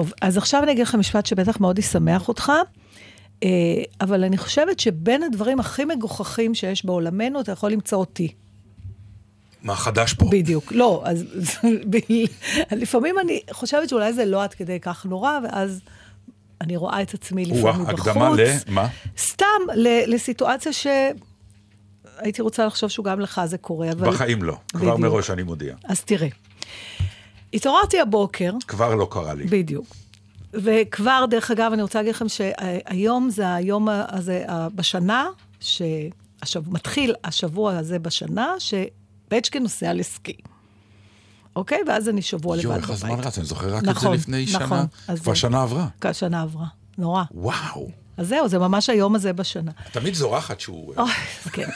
טוב, אז עכשיו אני אגיד לך משפט שבטח מאוד ישמח אותך, אה, אבל אני חושבת שבין הדברים הכי מגוחכים שיש בעולמנו, אתה יכול למצוא אותי. מה חדש פה? בדיוק. לא, אז לפעמים אני חושבת שאולי זה לא עד כדי כך נורא, ואז אני רואה את עצמי לפעמים בחוץ. הקדמה למה? סתם, ל- לסיטואציה שהייתי רוצה לחשוב שהוא גם לך זה קורה, אבל... בחיים לא. כבר. מראש אני מודיע. אז תראה, התעוררתי הבוקר, כבר לא קרה לי. בדיוק. וכבר, דרך אגב, אני רוצה להגיד לכם שהיום זה היום הזה בשנה, שמתחיל השבוע הזה בשנה, שבצ'קה נוסע לסקי. אוקיי? ואז אני שבוע לבד יואו, בבית. איך הזמן רץ, אני זוכר רק את נכון, זה לפני נכון. שנה. כבר זה- שנה עברה. כן, שנה עברה. נורא. וואו. אז זהו, זה ממש היום הזה בשנה. תמיד זורחת שהוא... אוי, מסכן.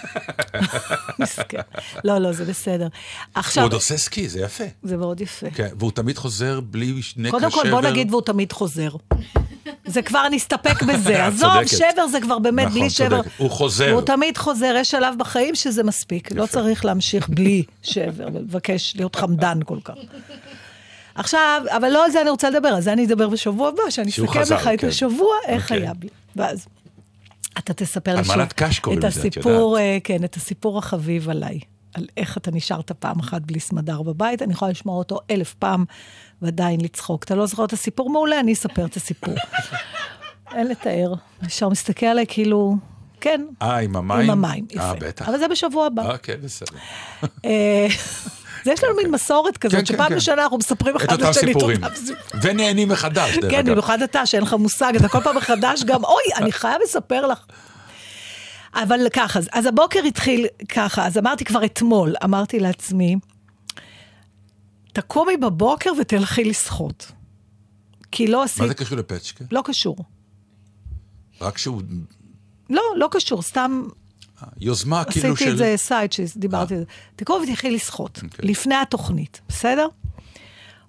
מסכן. לא, לא, זה בסדר. הוא עכשיו, עוד עושה סקי, זה יפה. זה מאוד יפה. כן, והוא תמיד חוזר בלי נקע שבר. קודם כל, בוא נגיד, והוא תמיד חוזר. זה כבר נסתפק בזה. עזוב. שבר זה כבר באמת נכון, בלי שבר. צודקת. הוא חוזר. הוא תמיד חוזר, יש שלב בחיים שזה מספיק. לא צריך להמשיך בלי שבר ולבקש להיות חמדן כל כך. עכשיו, אבל לא על זה אני רוצה לדבר, על זה אני אדבר בשבוע הבא, שאני אסכם לך את כן. השבוע, איך אוקיי. היה לי. ואז אתה תספר לי קוראים את הסיפור, אה, כן, את הסיפור החביב עליי. על איך אתה נשארת פעם אחת בלי סמדר בבית, אני יכולה לשמוע אותו אלף פעם ועדיין לצחוק. אתה לא זוכר את הסיפור מעולה, אני אספר את הסיפור. אין לתאר. ישר מסתכל עליי כאילו, כן, אה, עם המים? עם המים, יפה. אה, בטח. אבל זה בשבוע הבא. אה, כן, בסדר. אז יש לנו מין מסורת כן, כזאת, כן, שפעם כן. בשנה אנחנו מספרים אחד לשני את. אותם סיפורים. ונהנים מחדש, דרך כן, אגב. במיוחד אתה, שאין לך מושג, אתה כל פעם מחדש גם, אוי, אני חייב לספר לך. אבל ככה, אז הבוקר התחיל ככה, אז אמרתי כבר אתמול, אמרתי לעצמי, תקומי בבוקר ותלכי לשחות. כי לא עשית, מה זה קשור לפצ'קה? לא קשור. רק שהוא... לא, לא קשור, סתם יוזמה כאילו עשיתי של... את זה סייד שדיברתי על זה. תקומי ותלכי לשחות, אוקיי. לפני התוכנית, בסדר?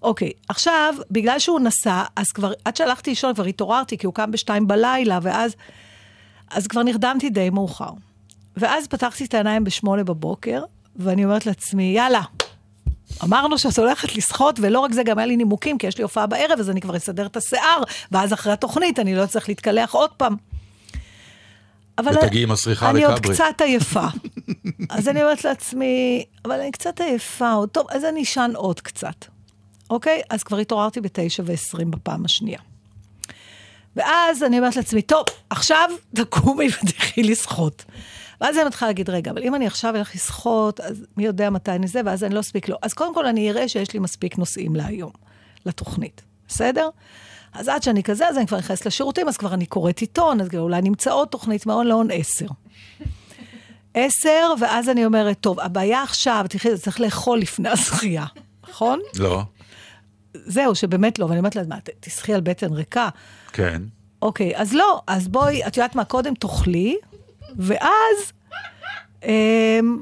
אוקיי, עכשיו, בגלל שהוא נסע, אז כבר, עד שהלכתי לישון, כבר התעוררתי, כי הוא קם בשתיים בלילה, ואז, אז כבר נרדמתי די מאוחר. ואז פתחתי את העיניים בשמונה בבוקר, ואני אומרת לעצמי, יאללה, אמרנו שאת הולכת לשחות, ולא רק זה, גם היה לי נימוקים, כי יש לי הופעה בערב, אז אני כבר אסדר את השיער, ואז אחרי התוכנית אני לא אצטרך להתקלח עוד פעם. אבל ותגיעי עם הסריחה אני עוד לכברי. קצת עייפה. אז אני אומרת לעצמי, אבל אני קצת עייפה, עוד טוב, אז אני אשן עוד קצת. אוקיי? אז כבר התעוררתי בתשע ועשרים בפעם השנייה. ואז אני אומרת לעצמי, טוב, עכשיו תקומי ותלכי לשחות. ואז אני מתחילה להגיד, רגע, אבל אם אני עכשיו אלך לשחות, אז מי יודע מתי אני זה, ואז אני לא אספיק לו. אז קודם כל אני אראה שיש לי מספיק נושאים להיום, לתוכנית. בסדר? אז עד שאני כזה, אז אני כבר נכנסת לשירותים, אז כבר אני קוראת עיתון, אז אולי נמצא עוד תוכנית מהון להון עשר. עשר, ואז אני אומרת, טוב, הבעיה עכשיו, תראי, צריך לאכול לפני הזכייה, נכון? לא. זהו, שבאמת לא, ואני אומרת לה, מה, תשחי על בטן ריקה? כן. אוקיי, אז לא, אז בואי, את יודעת מה, קודם תאכלי, ואז, אמ,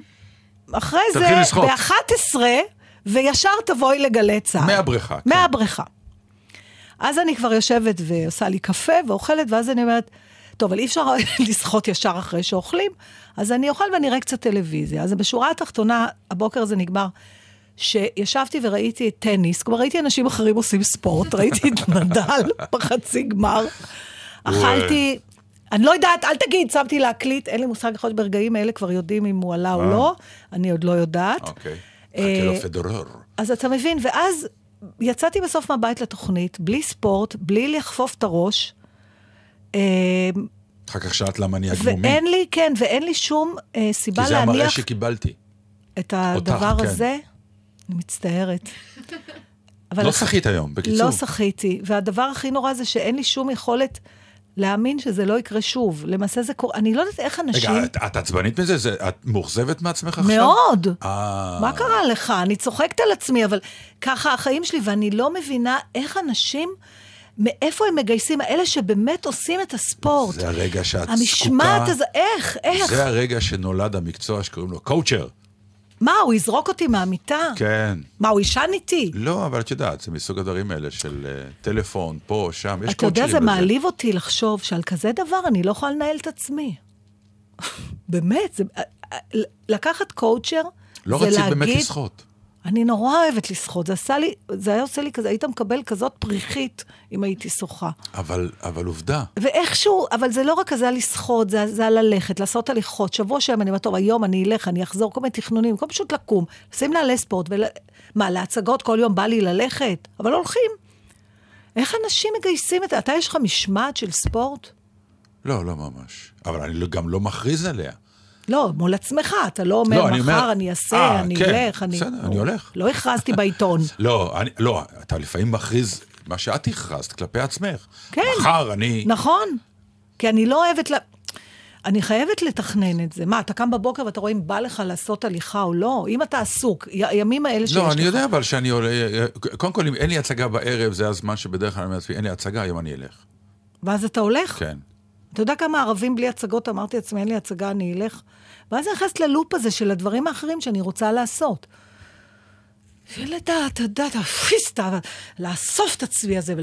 אחרי זה, תתחילי לשחות. ב-11, וישר תבואי לגלי צה"ל. מהבריכה, כן. מהבריכה. אז אני כבר יושבת ועושה לי קפה ואוכלת, ואז אני אומרת, טוב, אבל אי אפשר לשחות ישר אחרי שאוכלים, אז אני אוכל ואני אראה קצת טלוויזיה. אז בשורה התחתונה, הבוקר הזה נגמר, שישבתי וראיתי את טניס, כלומר ראיתי אנשים אחרים עושים ספורט, ראיתי את נדל בחצי גמר, אכלתי... אני לא יודעת, אל תגיד, שמתי להקליט, אין לי מושג, יכול להיות ברגעים האלה כבר יודעים אם הוא עלה או לא, אני עוד לא יודעת. אוקיי. אה, חכה לו פדרר. אז אתה מבין, ואז יצאתי בסוף מהבית לתוכנית, בלי ספורט, בלי לחפוף את הראש, אה, אחר כך שאלת למה אני הגמומי. ואין לי, כן, ואין לי שום אה, סיבה כי זה המראה להניח שקיבלתי. את הדבר כן. הזה. אני מצטערת. אבל לא אח- שחית היום, בקיצור. לא שחיתי, והדבר הכי נורא זה שאין לי שום יכולת להאמין שזה לא יקרה שוב. למעשה זה קורה, אני לא יודעת איך אנשים... רגע, את- את עצבנית מזה? זה- את מאוכזבת מעצמך עכשיו? מאוד. אה. מה קרה לך? אני צוחקת על עצמי, אבל ככה החיים שלי, ואני לא מבינה איך אנשים, מאיפה הם מגייסים, האלה שבאמת עושים את הספורט. זה הרגע שאת המשמעת זקוקה- הזה, איך, איך? זה הרגע שנולד המקצוע שקוראים לו coacher. מה, הוא יזרוק אותי מהמיטה? כן. מה, הוא יישן איתי? לא, אבל את יודעת, זה מסוג הדברים האלה של אה, טלפון, פה, שם, יש אתה יודע, זה בזה. מעליב אותי לחשוב שעל כזה דבר אני לא יכולה לנהל את עצמי. באמת, זה, לקחת coacher, לא זה רצית להגיד... באמת לשחות. אני נורא אוהבת לשחות, זה עשה לי, זה היה עושה לי כזה, היית מקבל כזאת פריחית אם הייתי שוחה. אבל, אבל עובדה, ואיכשהו, אבל זה לא רק כזה לשחות, זה, זה ללכת, לעשות הליכות. שבוע שלם אני אומרת, טוב, היום אני אלך, אני אחזור, כל מיני תכנונים, במקום פשוט לקום, לשים נעלי ספורט, ול... מה, להצגות כל יום בא לי ללכת? אבל הולכים. איך אנשים מגייסים את זה? אתה, יש לך משמעת של ספורט? לא, לא ממש. אבל אני גם לא מכריז עליה. לא, מול עצמך, אתה לא אומר, לא, אני מחר אומר- אני אעשה, אה, אני כן, אלך, אני... בסדר, אני הולך. לא הכרזתי בעיתון. לא, אני, לא, אתה לפעמים מכריז מה שאת הכרזת כלפי עצמך. כן. מחר אני... נכון, כי אני לא אוהבת... לה... אני חייבת לתכנן את זה. מה, אתה קם בבוקר ואתה רואה אם בא לך לעשות הליכה או לא? אם אתה עסוק, הימים האלה שיש לך... לא, אני יודע אבל שאני עולה... קודם כל, אם אין לי הצגה בערב, זה הזמן שבדרך כלל אני אומר לעצמי, אין לי הצגה, היום אני אלך. ואז אתה הולך? כן. אתה יודע כמה ערבים בלי הצגות, אמרתי לעצמי, אין לי הצגה, אני אלך? ואז אני נכנסת ללופ הזה של הדברים האחרים שאני רוצה לעשות. לדעת, אתה יודע, הפיסטה, לאסוף את הצבי הזה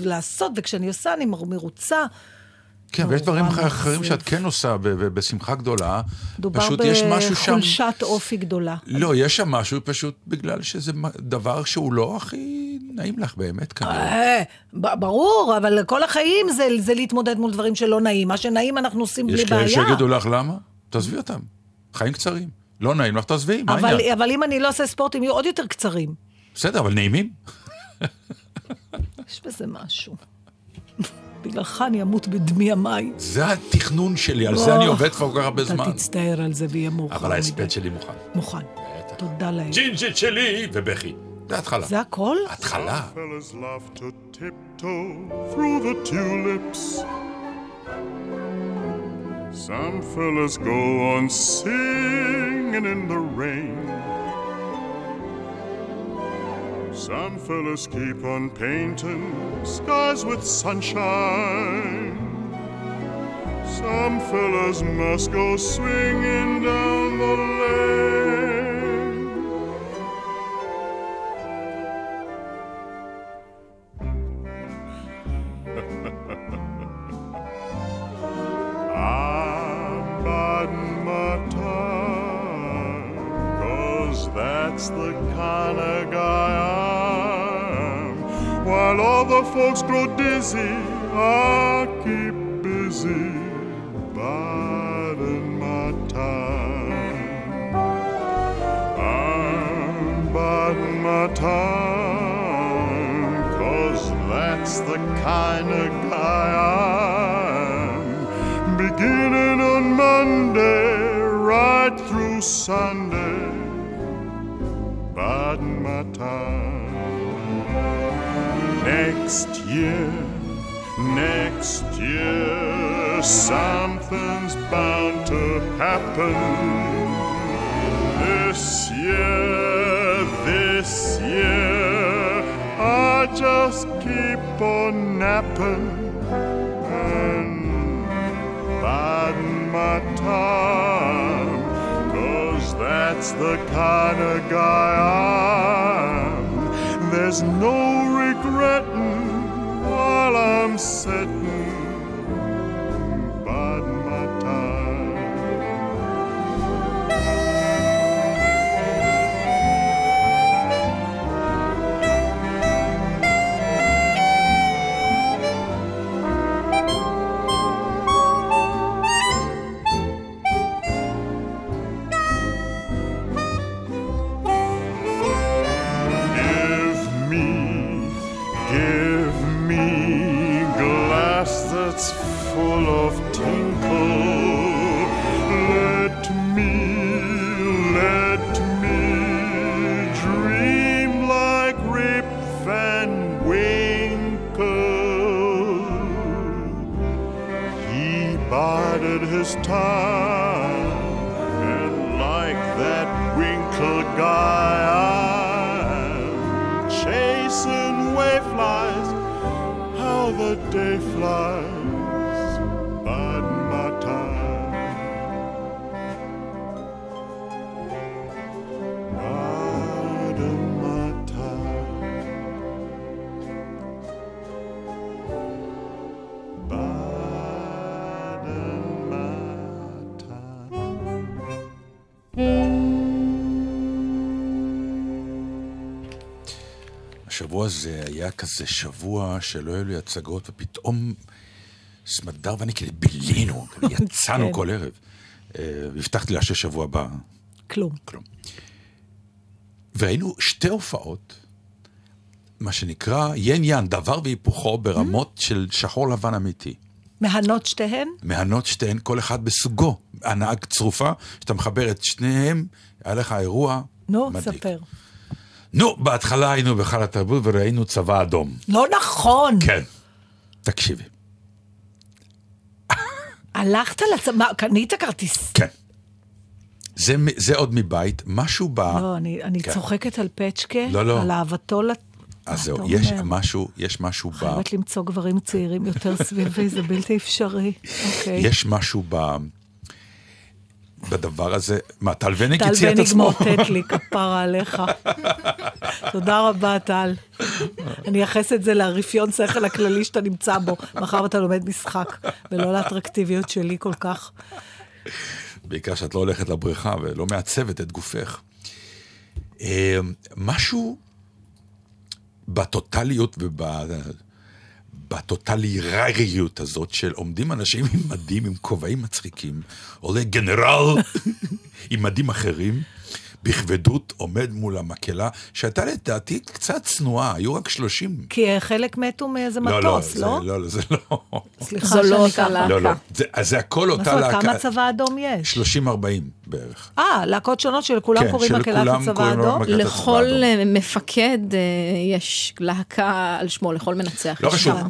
ולעשות, וכשאני עושה אני מר- מרוצה. כן, ויש דברים אחרים. שאת כן עושה בשמחה גדולה. דובר. בחולשת אופי גדולה. לא, יש שם משהו פשוט בגלל שזה דבר שהוא לא הכי נעים לך באמת כנראה. אה, ברור, אבל כל החיים זה, זה להתמודד מול דברים שלא נעים. מה שנעים אנחנו עושים בלי יש כאלה בעיה. שיגידו לך למה? תעזבי אותם. חיים קצרים. לא נעים לך, תעזבי, מה העניין? אבל אם אני לא אעשה ספורט, הם יהיו עוד יותר קצרים. בסדר, אבל נעימים. יש בזה משהו. בגללך אני אמות בדמי ימיי. זה התכנון שלי, על זה אני עובד כבר כל כך הרבה זמן. אתה תצטער על זה ויהיה מאוחר. אבל. ההספד שלי מוכן. מוכן. תודה לאל. ג'ינג'ית שלי ובכי. זה התחלה. זה הכל? התחלה. Fellas love to tiptoe through the tulips. Some fellas go on singing in the rain. Some fellas keep on painting skies with sunshine. Some fellas must go swinging down the happen. This year, this year, I just keep on napping and biding my time. Cause that's the kind of guy I am. There's no השבוע הזה היה כזה שבוע שלא היו לי הצגות, ופתאום סמדר ואני כאילו בילינו, יצאנו כן. כל ערב. אה, והבטחתי לה ששבוע הבא, כלום. כלום. והיינו שתי הופעות, מה שנקרא ין ין, דבר והיפוכו ברמות של שחור לבן אמיתי. מהנות שתיהן? מהנות שתיהן, כל אחד בסוגו. הנהג צרופה, שאתה מחבר את שניהם, היה לך אירוע נו, מדליק. ספר. נו, בהתחלה היינו בהיכל התרבות וראינו צבא אדום. לא נכון. כן. תקשיבי. הלכת לצבא, קנית כרטיס? כן. זה, זה עוד מבית, משהו ב... לא, אני, אני כן. צוחקת על פצ'קה, לא, לא. על אהבתו לת... אז זהו, יש אומר? משהו, יש משהו ב... חייבת למצוא גברים צעירים יותר סביבי, זה בלתי אפשרי. אוקיי. יש משהו ב... בדבר הזה. מה, טל וניג טל הציע את עצמו? מאותת לי, כפרה עליך. תודה רבה, טל. אני אייחס את זה לרפיון שכל הכללי שאתה נמצא בו, מאחר ואתה לומד משחק, ולא לאטרקטיביות שלי כל כך. בעיקר שאת לא הולכת לבריכה ולא מעצבת את גופך. אה, משהו בטוטליות ובטוטלירריות הזאת של עומדים אנשים עם מדים, עם כובעים מצחיקים, עולה גנרל עם מדים אחרים, בכבדות עומד מול המקהלה, שהייתה לדעתי קצת צנועה, היו רק שלושים. כי חלק מתו מאיזה לא, לא, מטוס, זה לא? לא, זה לא. סליחה זו לא אותה. להקה. לא, לא. זה, זה הכל אותה להקה. כמה צבא אדום יש? 30-40 בערך. אה, להקות שונות שלכולם כן, קוראים מקהלת הצבא קוראים האדום? לכל האדום. אה, מפקד אה, יש להקה על שמו, לכל מנצח. לא יש חשוב, שם.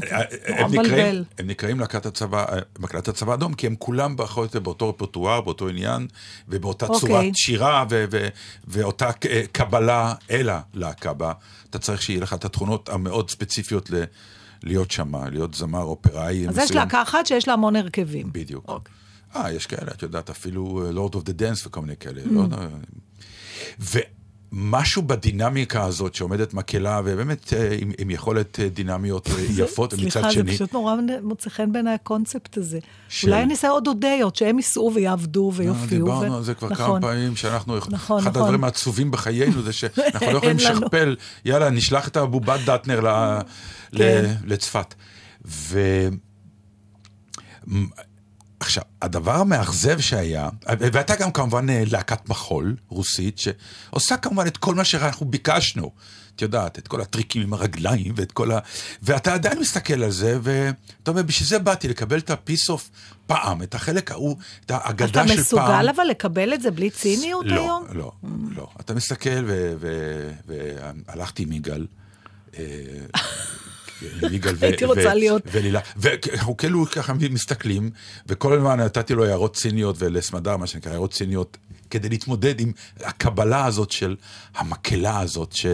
הם. נקראים, הם נקראים להקת הצבא, אה, מקהלת הצבא האדום, כי הם כולם או יותר באותו רפרטואר, באותו עניין, ובאותה אוקיי. צורת שירה, ו- ו- ואותה אה, קבלה אל הלהקה בה. אתה צריך שיהיה לך את התכונות המאוד ספציפיות ל- להיות שם, להיות זמר אופראי. אז יש מסוים. להקה אחת שיש לה המון הרכבים. בדיוק. אוקיי. אה, יש כאלה, את יודעת, אפילו Lord of the Dance וכל מיני כאלה. Mm. לא יודע. ומשהו בדינמיקה הזאת שעומדת מקהלה, ובאמת אה, עם, עם יכולת אה, דינמיות אה, יפות, ומצד סליחה, זה שני... פשוט נורא מוצא חן בעיניי הקונספט הזה. של- אולי אני אעשה עוד אודיות, שהם ייסעו ויעבדו ויופיעו. דיברנו ו- על זה כבר נכון. כמה פעמים, שאנחנו, נכון, אחד נכון. הדברים העצובים בחיינו זה שאנחנו לא יכולים. לשכפל, יאללה, נשלח את הבובת דטנר ל- כן. ל- לצפת. ו... עכשיו, הדבר המאכזב שהיה, והייתה גם כמובן אה, להקת מחול רוסית, שעושה כמובן את כל מה שאנחנו ביקשנו. את יודעת, את כל הטריקים עם הרגליים ואת כל ה... ואתה עדיין מסתכל על זה, ואתה אומר, בשביל זה באתי לקבל את ה-piece of פעם, את החלק ההוא, את האגדה של אתה פעם. מסוגל אבל לקבל את זה בלי ציניות לא, היום? לא, לא. אתה מסתכל, ו- ו- והלכתי עם יגאל, אה, יגאל ו- הייתי רוצה להיות. ולילה. ואנחנו כאילו ככה מסתכלים, וכל הזמן נתתי לו הערות ציניות ולסמדר, מה שנקרא, הערות ציניות, כדי להתמודד עם הקבלה הזאת של המקהלה הזאת, ש...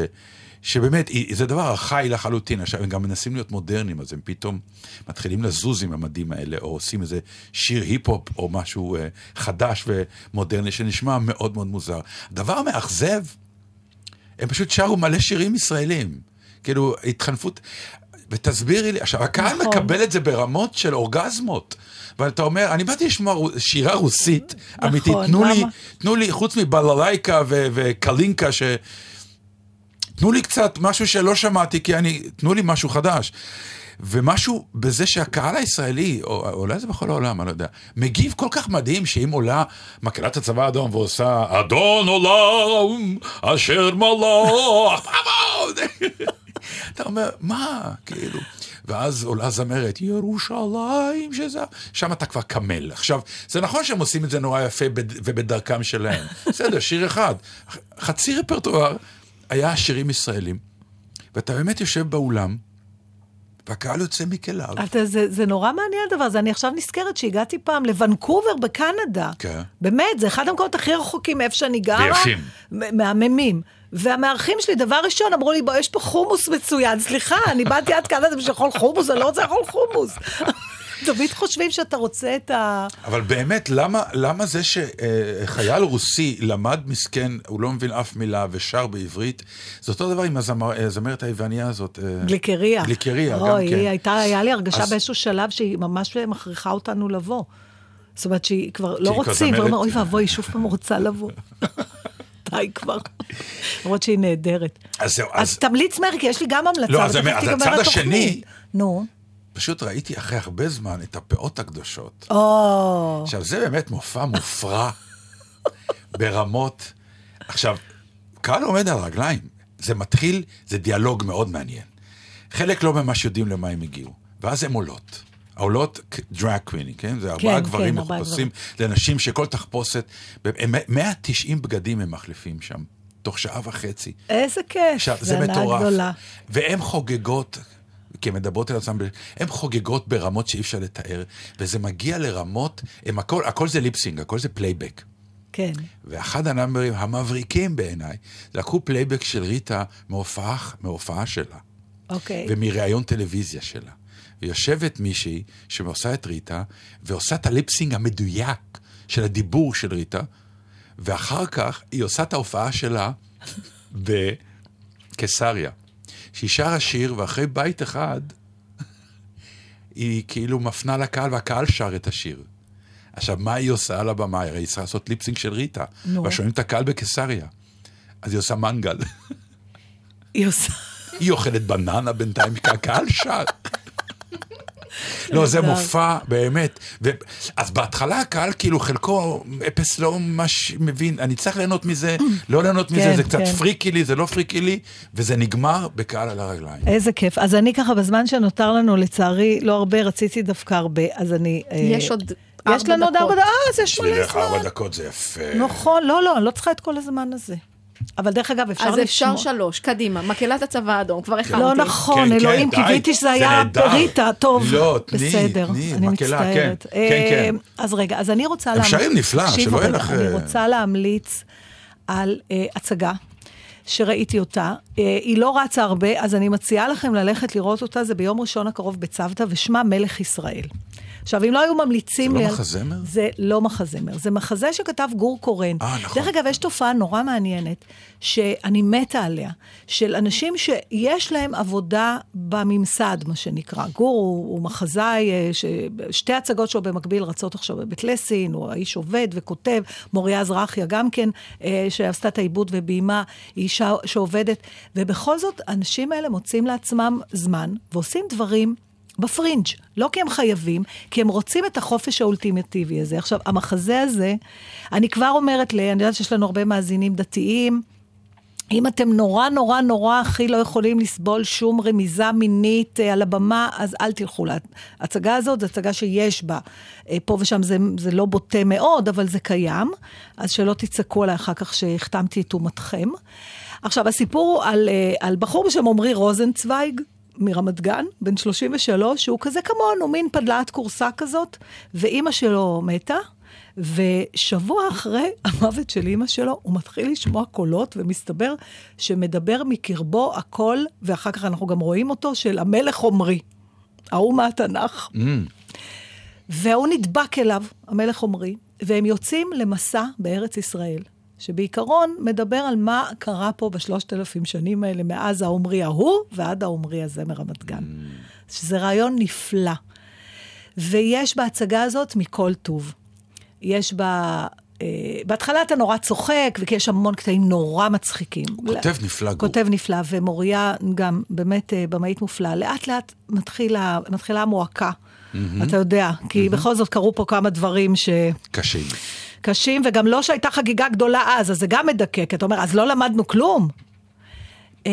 שבאמת, זה דבר ארכאי לחלוטין. עכשיו, הם גם מנסים להיות מודרניים, אז הם פתאום מתחילים לזוז עם המדים האלה, או עושים איזה שיר היפ-הופ, או משהו אה, חדש ומודרני, שנשמע מאוד מאוד מוזר. דבר המאכזב, הם פשוט שרו מלא שירים ישראלים. כאילו, התחנפות... ותסבירי לי, עכשיו, הקהל נכון. מקבל את זה ברמות של אורגזמות. ואתה אומר, אני באתי לשמוע שירה רוסית אמיתית, תנו לי, למה? תנו לי, חוץ מבללייקה ו- וקלינקה, ש... תנו לי קצת משהו שלא שמעתי, כי אני, תנו לי משהו חדש. ומשהו בזה שהקהל הישראלי, או אולי זה בכל העולם, אני לא יודע, מגיב כל כך מדהים שאם עולה מקהלת הצבא האדום ועושה אדון עולם אשר מלך, אתה אומר, מה, כאילו, ואז עולה זמרת, ירושלים, שזה... שם אתה כבר קמל. עכשיו, זה נכון שהם עושים את זה נורא יפה בד- ובדרכם שלהם. בסדר, שיר אחד. חצי רפרטואר היה שירים ישראלים, ואתה באמת יושב באולם, והקהל יוצא מכליו. אתה, זה, זה נורא מעניין הדבר הזה. אני עכשיו נזכרת שהגעתי פעם לוונקובר בקנדה. כן. באמת, זה אחד המקומות הכי רחוקים מאיפה שאני גרה. ויפים. מהממים. והמארחים שלי, דבר ראשון, אמרו לי, בוא, יש פה חומוס מצוין. סליחה, אני באתי עד קנדה בשביל לאכול חומוס, אני לא רוצה לאכול חומוס. תמיד חושבים שאתה רוצה את ה... אבל באמת, למה, למה זה שחייל רוסי למד מסכן, הוא לא מבין אף מילה ושר בעברית, זה אותו דבר עם הזמר- הזמרת היווניה הזאת. אה, גליקריה. גליקריה, גם היא כן. הייתה, היה לי הרגשה אז- באיזשהו שלב שהיא ממש מכריחה אותנו לבוא. זאת אומרת שהיא כבר לא רוצים, כבר זמרת. אומר, אוי ואבוי, היא שוב פעם רוצה לבוא. די כבר. למרות שהיא נהדרת. אז זהו, אז אז תמליץ מהר, כי יש לי גם המלצה. לא, אז הצד. השני- נו. פשוט ראיתי אחרי הרבה זמן את הפאות הקדושות. או, עכשיו, זה באמת מופע מופרע ברמות. עכשיו, קהל עומד על רגליים. זה מתחיל, זה דיאלוג מאוד מעניין. חלק לא ממש יודעים למה הם הגיעו, ואז הם עולות. העולות דרג קוויני, כן? זה ארבעה כן, גברים כן, מחופשים לנשים שכל תחפושת, הם- 190 בגדים הם מחליפים שם, תוך שעה וחצי. איזה כיף. עכשיו, זה זה מטורף. גדולה. והן חוגגות, כי הן מדברות על עצמן, הן חוגגות ברמות שאי אפשר לתאר, וזה מגיע לרמות, הם הכל, הכל זה lip sync, הכל זה פלייבק. כן. ואחד הנאמברים המבריקים בעיניי, זה לקחו פלייבק של ריטה מהופעה, מהופעה שלה, אוקיי. ומראיון טלוויזיה שלה. ויושבת מישהי שעושה את ריטה, ועושה את הליפסינג המדויק של הדיבור של ריטה, ואחר כך היא עושה את ההופעה שלה בקיסריה. שהיא שרה שיר, ואחרי בית אחד, היא כאילו מפנה לקהל, והקהל שר את השיר. עכשיו, מה היא עושה על הבמה? הרי היא צריכה לעשות ליפסינג של ריטה. נו. ושומעים את הקהל בקיסריה. אז היא עושה מנגל. היא עושה... היא אוכלת בננה בינתיים, כי הקהל שר. לא, זה. מופע, באמת. ו... אז בהתחלה הקהל, כאילו, חלקו אפס לא ממש מבין, אני צריך ליהנות מזה, לא ליהנות מזה, כן, זה קצת כן. פריקי לי, זה לא פריקי לי, וזה נגמר בקהל על הרגליים. איזה כיף. אז אני ככה, בזמן שנותר לנו, לצערי, לא הרבה, רציתי דווקא הרבה, אז אני... אה, יש עוד יש לנו עוד ארבע דקות. אה, אז יש מלא בשבילך ארבע זמן. דקות זה יפה. נכון, לא, לא, אני לא צריכה את כל הזמן הזה. אבל דרך אגב, אפשר אז לשמוע. אפשר שלוש, קדימה, מקהלת הצבא האדום, כבר הכנתי. לא נכון, כן, אלוהים, כן, קיוויתי שזה זה היה נהדר. ריטה, טוב. לא, תני, בסדר, תני, אני מקהלה, מצטערת. כן, כן, כן. אז רגע, אז אני רוצה... הם להמליץ- שרים נפלא, שלא יהיה לך, אני אה, רוצה להמליץ על אה, הצגה. שראיתי אותה, אה, היא לא רצה הרבה, אז אני מציעה לכם ללכת לראות אותה, זה ביום ראשון הקרוב בצוותא, ושמה מלך ישראל. עכשיו, אם לא היו ממליצים זה לי... לא על- מחזמר? זה לא מחזמר, זה מחזה שכתב גור קורן. אה, נכון. דרך אגב, יש תופעה נורא מעניינת, שאני מתה עליה, של אנשים שיש להם עבודה בממסד, מה שנקרא. גור הוא, הוא מחזאי, אה. שתי הצגות שלו במקביל רצות עכשיו בבית לסין, הוא האיש עובד וכותב, מוריה זרחיה גם כן, אה, שעשתה את העיבוד וביימה, היא אישה שעובדת, ובכל זאת, האנשים האלה מוצאים לעצמם זמן ועושים דברים בפרינג', לא כי הם חייבים, כי הם רוצים את החופש האולטימטיבי הזה. עכשיו, המחזה הזה, אני כבר אומרת ל... אני יודעת שיש לנו הרבה מאזינים דתיים, אם אתם נורא נורא נורא הכי לא יכולים לסבול שום רמיזה מינית אה, על הבמה, אז אל תלכו להצגה הזאת, זו הצגה שיש בה. אה, פה ושם זה, זה לא בוטה מאוד, אבל זה קיים, אז שלא תצעקו עליי אחר כך שהחתמתי את אומתכם. עכשיו, הסיפור הוא על, אה, על בחור בשם עמרי רוזנצוויג, מרמת גן, בן 33, שהוא כזה כמונו, מין פדלת כורסה כזאת, ואימא שלו מתה, ושבוע אחרי המוות של אימא שלו, הוא מתחיל לשמוע קולות, ומסתבר שמדבר מקרבו הקול, ואחר כך אנחנו גם רואים אותו, של המלך עמרי, ההוא מהתנ"ך. Mm, והוא נדבק אליו, המלך עמרי, והם יוצאים למסע בארץ ישראל, שבעיקרון מדבר על מה קרה פה בשלושת אלפים שנים האלה, מאז העמרי ההוא ועד העמרי הזה מרמת גן. שזה רעיון נפלא. ויש בהצגה הזאת מכל טוב. יש בה... אה, בהתחלה אתה נורא צוחק, וכי יש המון קטעים נורא מצחיקים. הוא כותב נפלא, גור. כותב נפלא, ומוריה גם באמת אה, במאית מופלאה. לאט לאט מתחילה, מתחילה המועקה, אתה יודע, כי בכל זאת קרו פה כמה דברים ש... קשים. קשים, וגם לא שהייתה חגיגה גדולה אז, אז זה גם מדכא, כי אתה אומר, אז לא למדנו כלום. אה,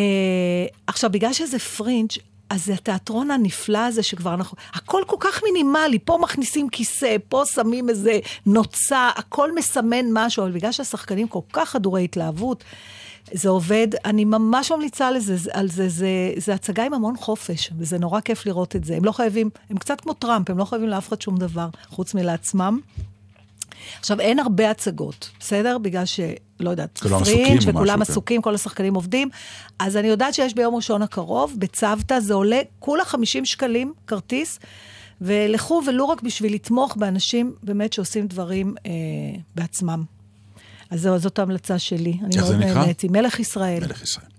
עכשיו, בגלל שזה פרינג', אז זה התיאטרון הנפלא הזה שכבר אנחנו... הכל כל כך מינימלי, פה מכניסים כיסא, פה שמים איזה נוצה, הכל מסמן משהו, אבל בגלל שהשחקנים כל כך חדורי התלהבות, זה עובד, אני ממש ממליצה לזה, זה- על זה, זה, זה הצגה עם המון חופש, וזה נורא כיף לראות את זה. הם לא חייבים, הם קצת כמו טראמפ, הם לא חייבים לאף אחד שום דבר, חוץ מלעצמם. עכשיו, אין הרבה הצגות, בסדר? בגלל ש... לא יודעת, פרינג' וכולם כן. עסוקים, כל השחקנים עובדים. אז אני יודעת שיש ביום ראשון הקרוב, בצוותא, זה עולה כולה 50 שקלים, כרטיס, ולכו ולו רק בשביל לתמוך באנשים באמת שעושים דברים אה, בעצמם. אז זהו, זאת ההמלצה שלי. אני איך מאוד זה נקרא? נהניתי. מלך ישראל. מלך ישראל.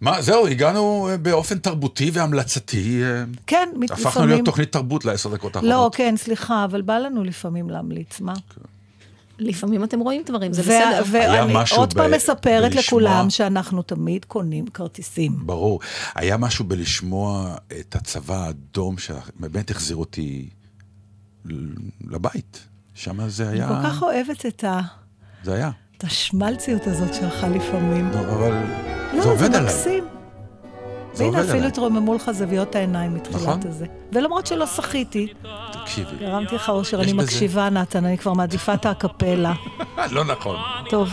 מה, זהו, הגענו אה, באופן תרבותי והמלצתי. אה, כן, הפכנו לפעמים... להיות תוכנית תרבות לעשר דקות האחרונות. לא, כן, סליחה, אבל בא לנו לפעמים להמליץ, מה? לפעמים אתם רואים דברים, זה בסדר. היה ואני משהו עוד פעם מספרת בלשמוע- לכולם שאנחנו תמיד קונים כרטיסים. ברור. היה משהו בלשמוע את הצבא האדום, שבאמת החזיר אותי ל- לבית. שם זה אני היה... כל כך אוהבת את ה- זה היה. את השמלציות הזאת שלך לפעמים. לא, אבל לא, זה עובד עליי. מקסים. זה והנה, עובד אפילו עליי. התרוממו לך זוויות העיניים מתחילת נכון. הזה. ולמרות שלא שחיתי, תקשיבי. גרמתי לך אושר, יש אני בזה- מקשיבה, נתן, אני כבר מעדיפה את הקפלה. לא נכון. טוב,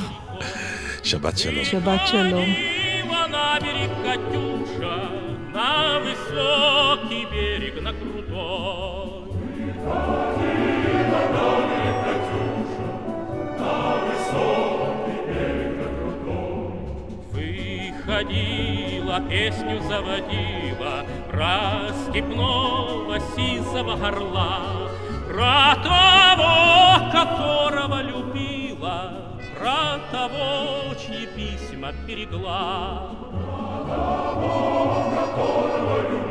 שבת שלום. שבת שלום. Ива на берег Катюша, на высокий берег, на крутой. Выходила, песню заводила Про степного сизого горла, Про того, которого любила, Про того, чьи письма берегла. Пусть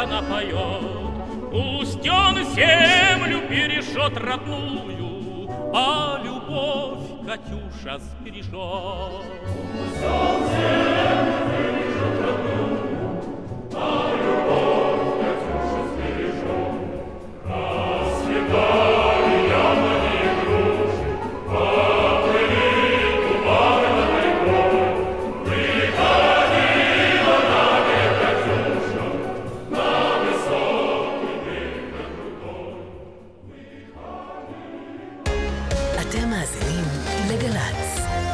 она поет. Пусть он землю бережет родную, а любовь Катюша сбережет. Пусть он землю бережет родную,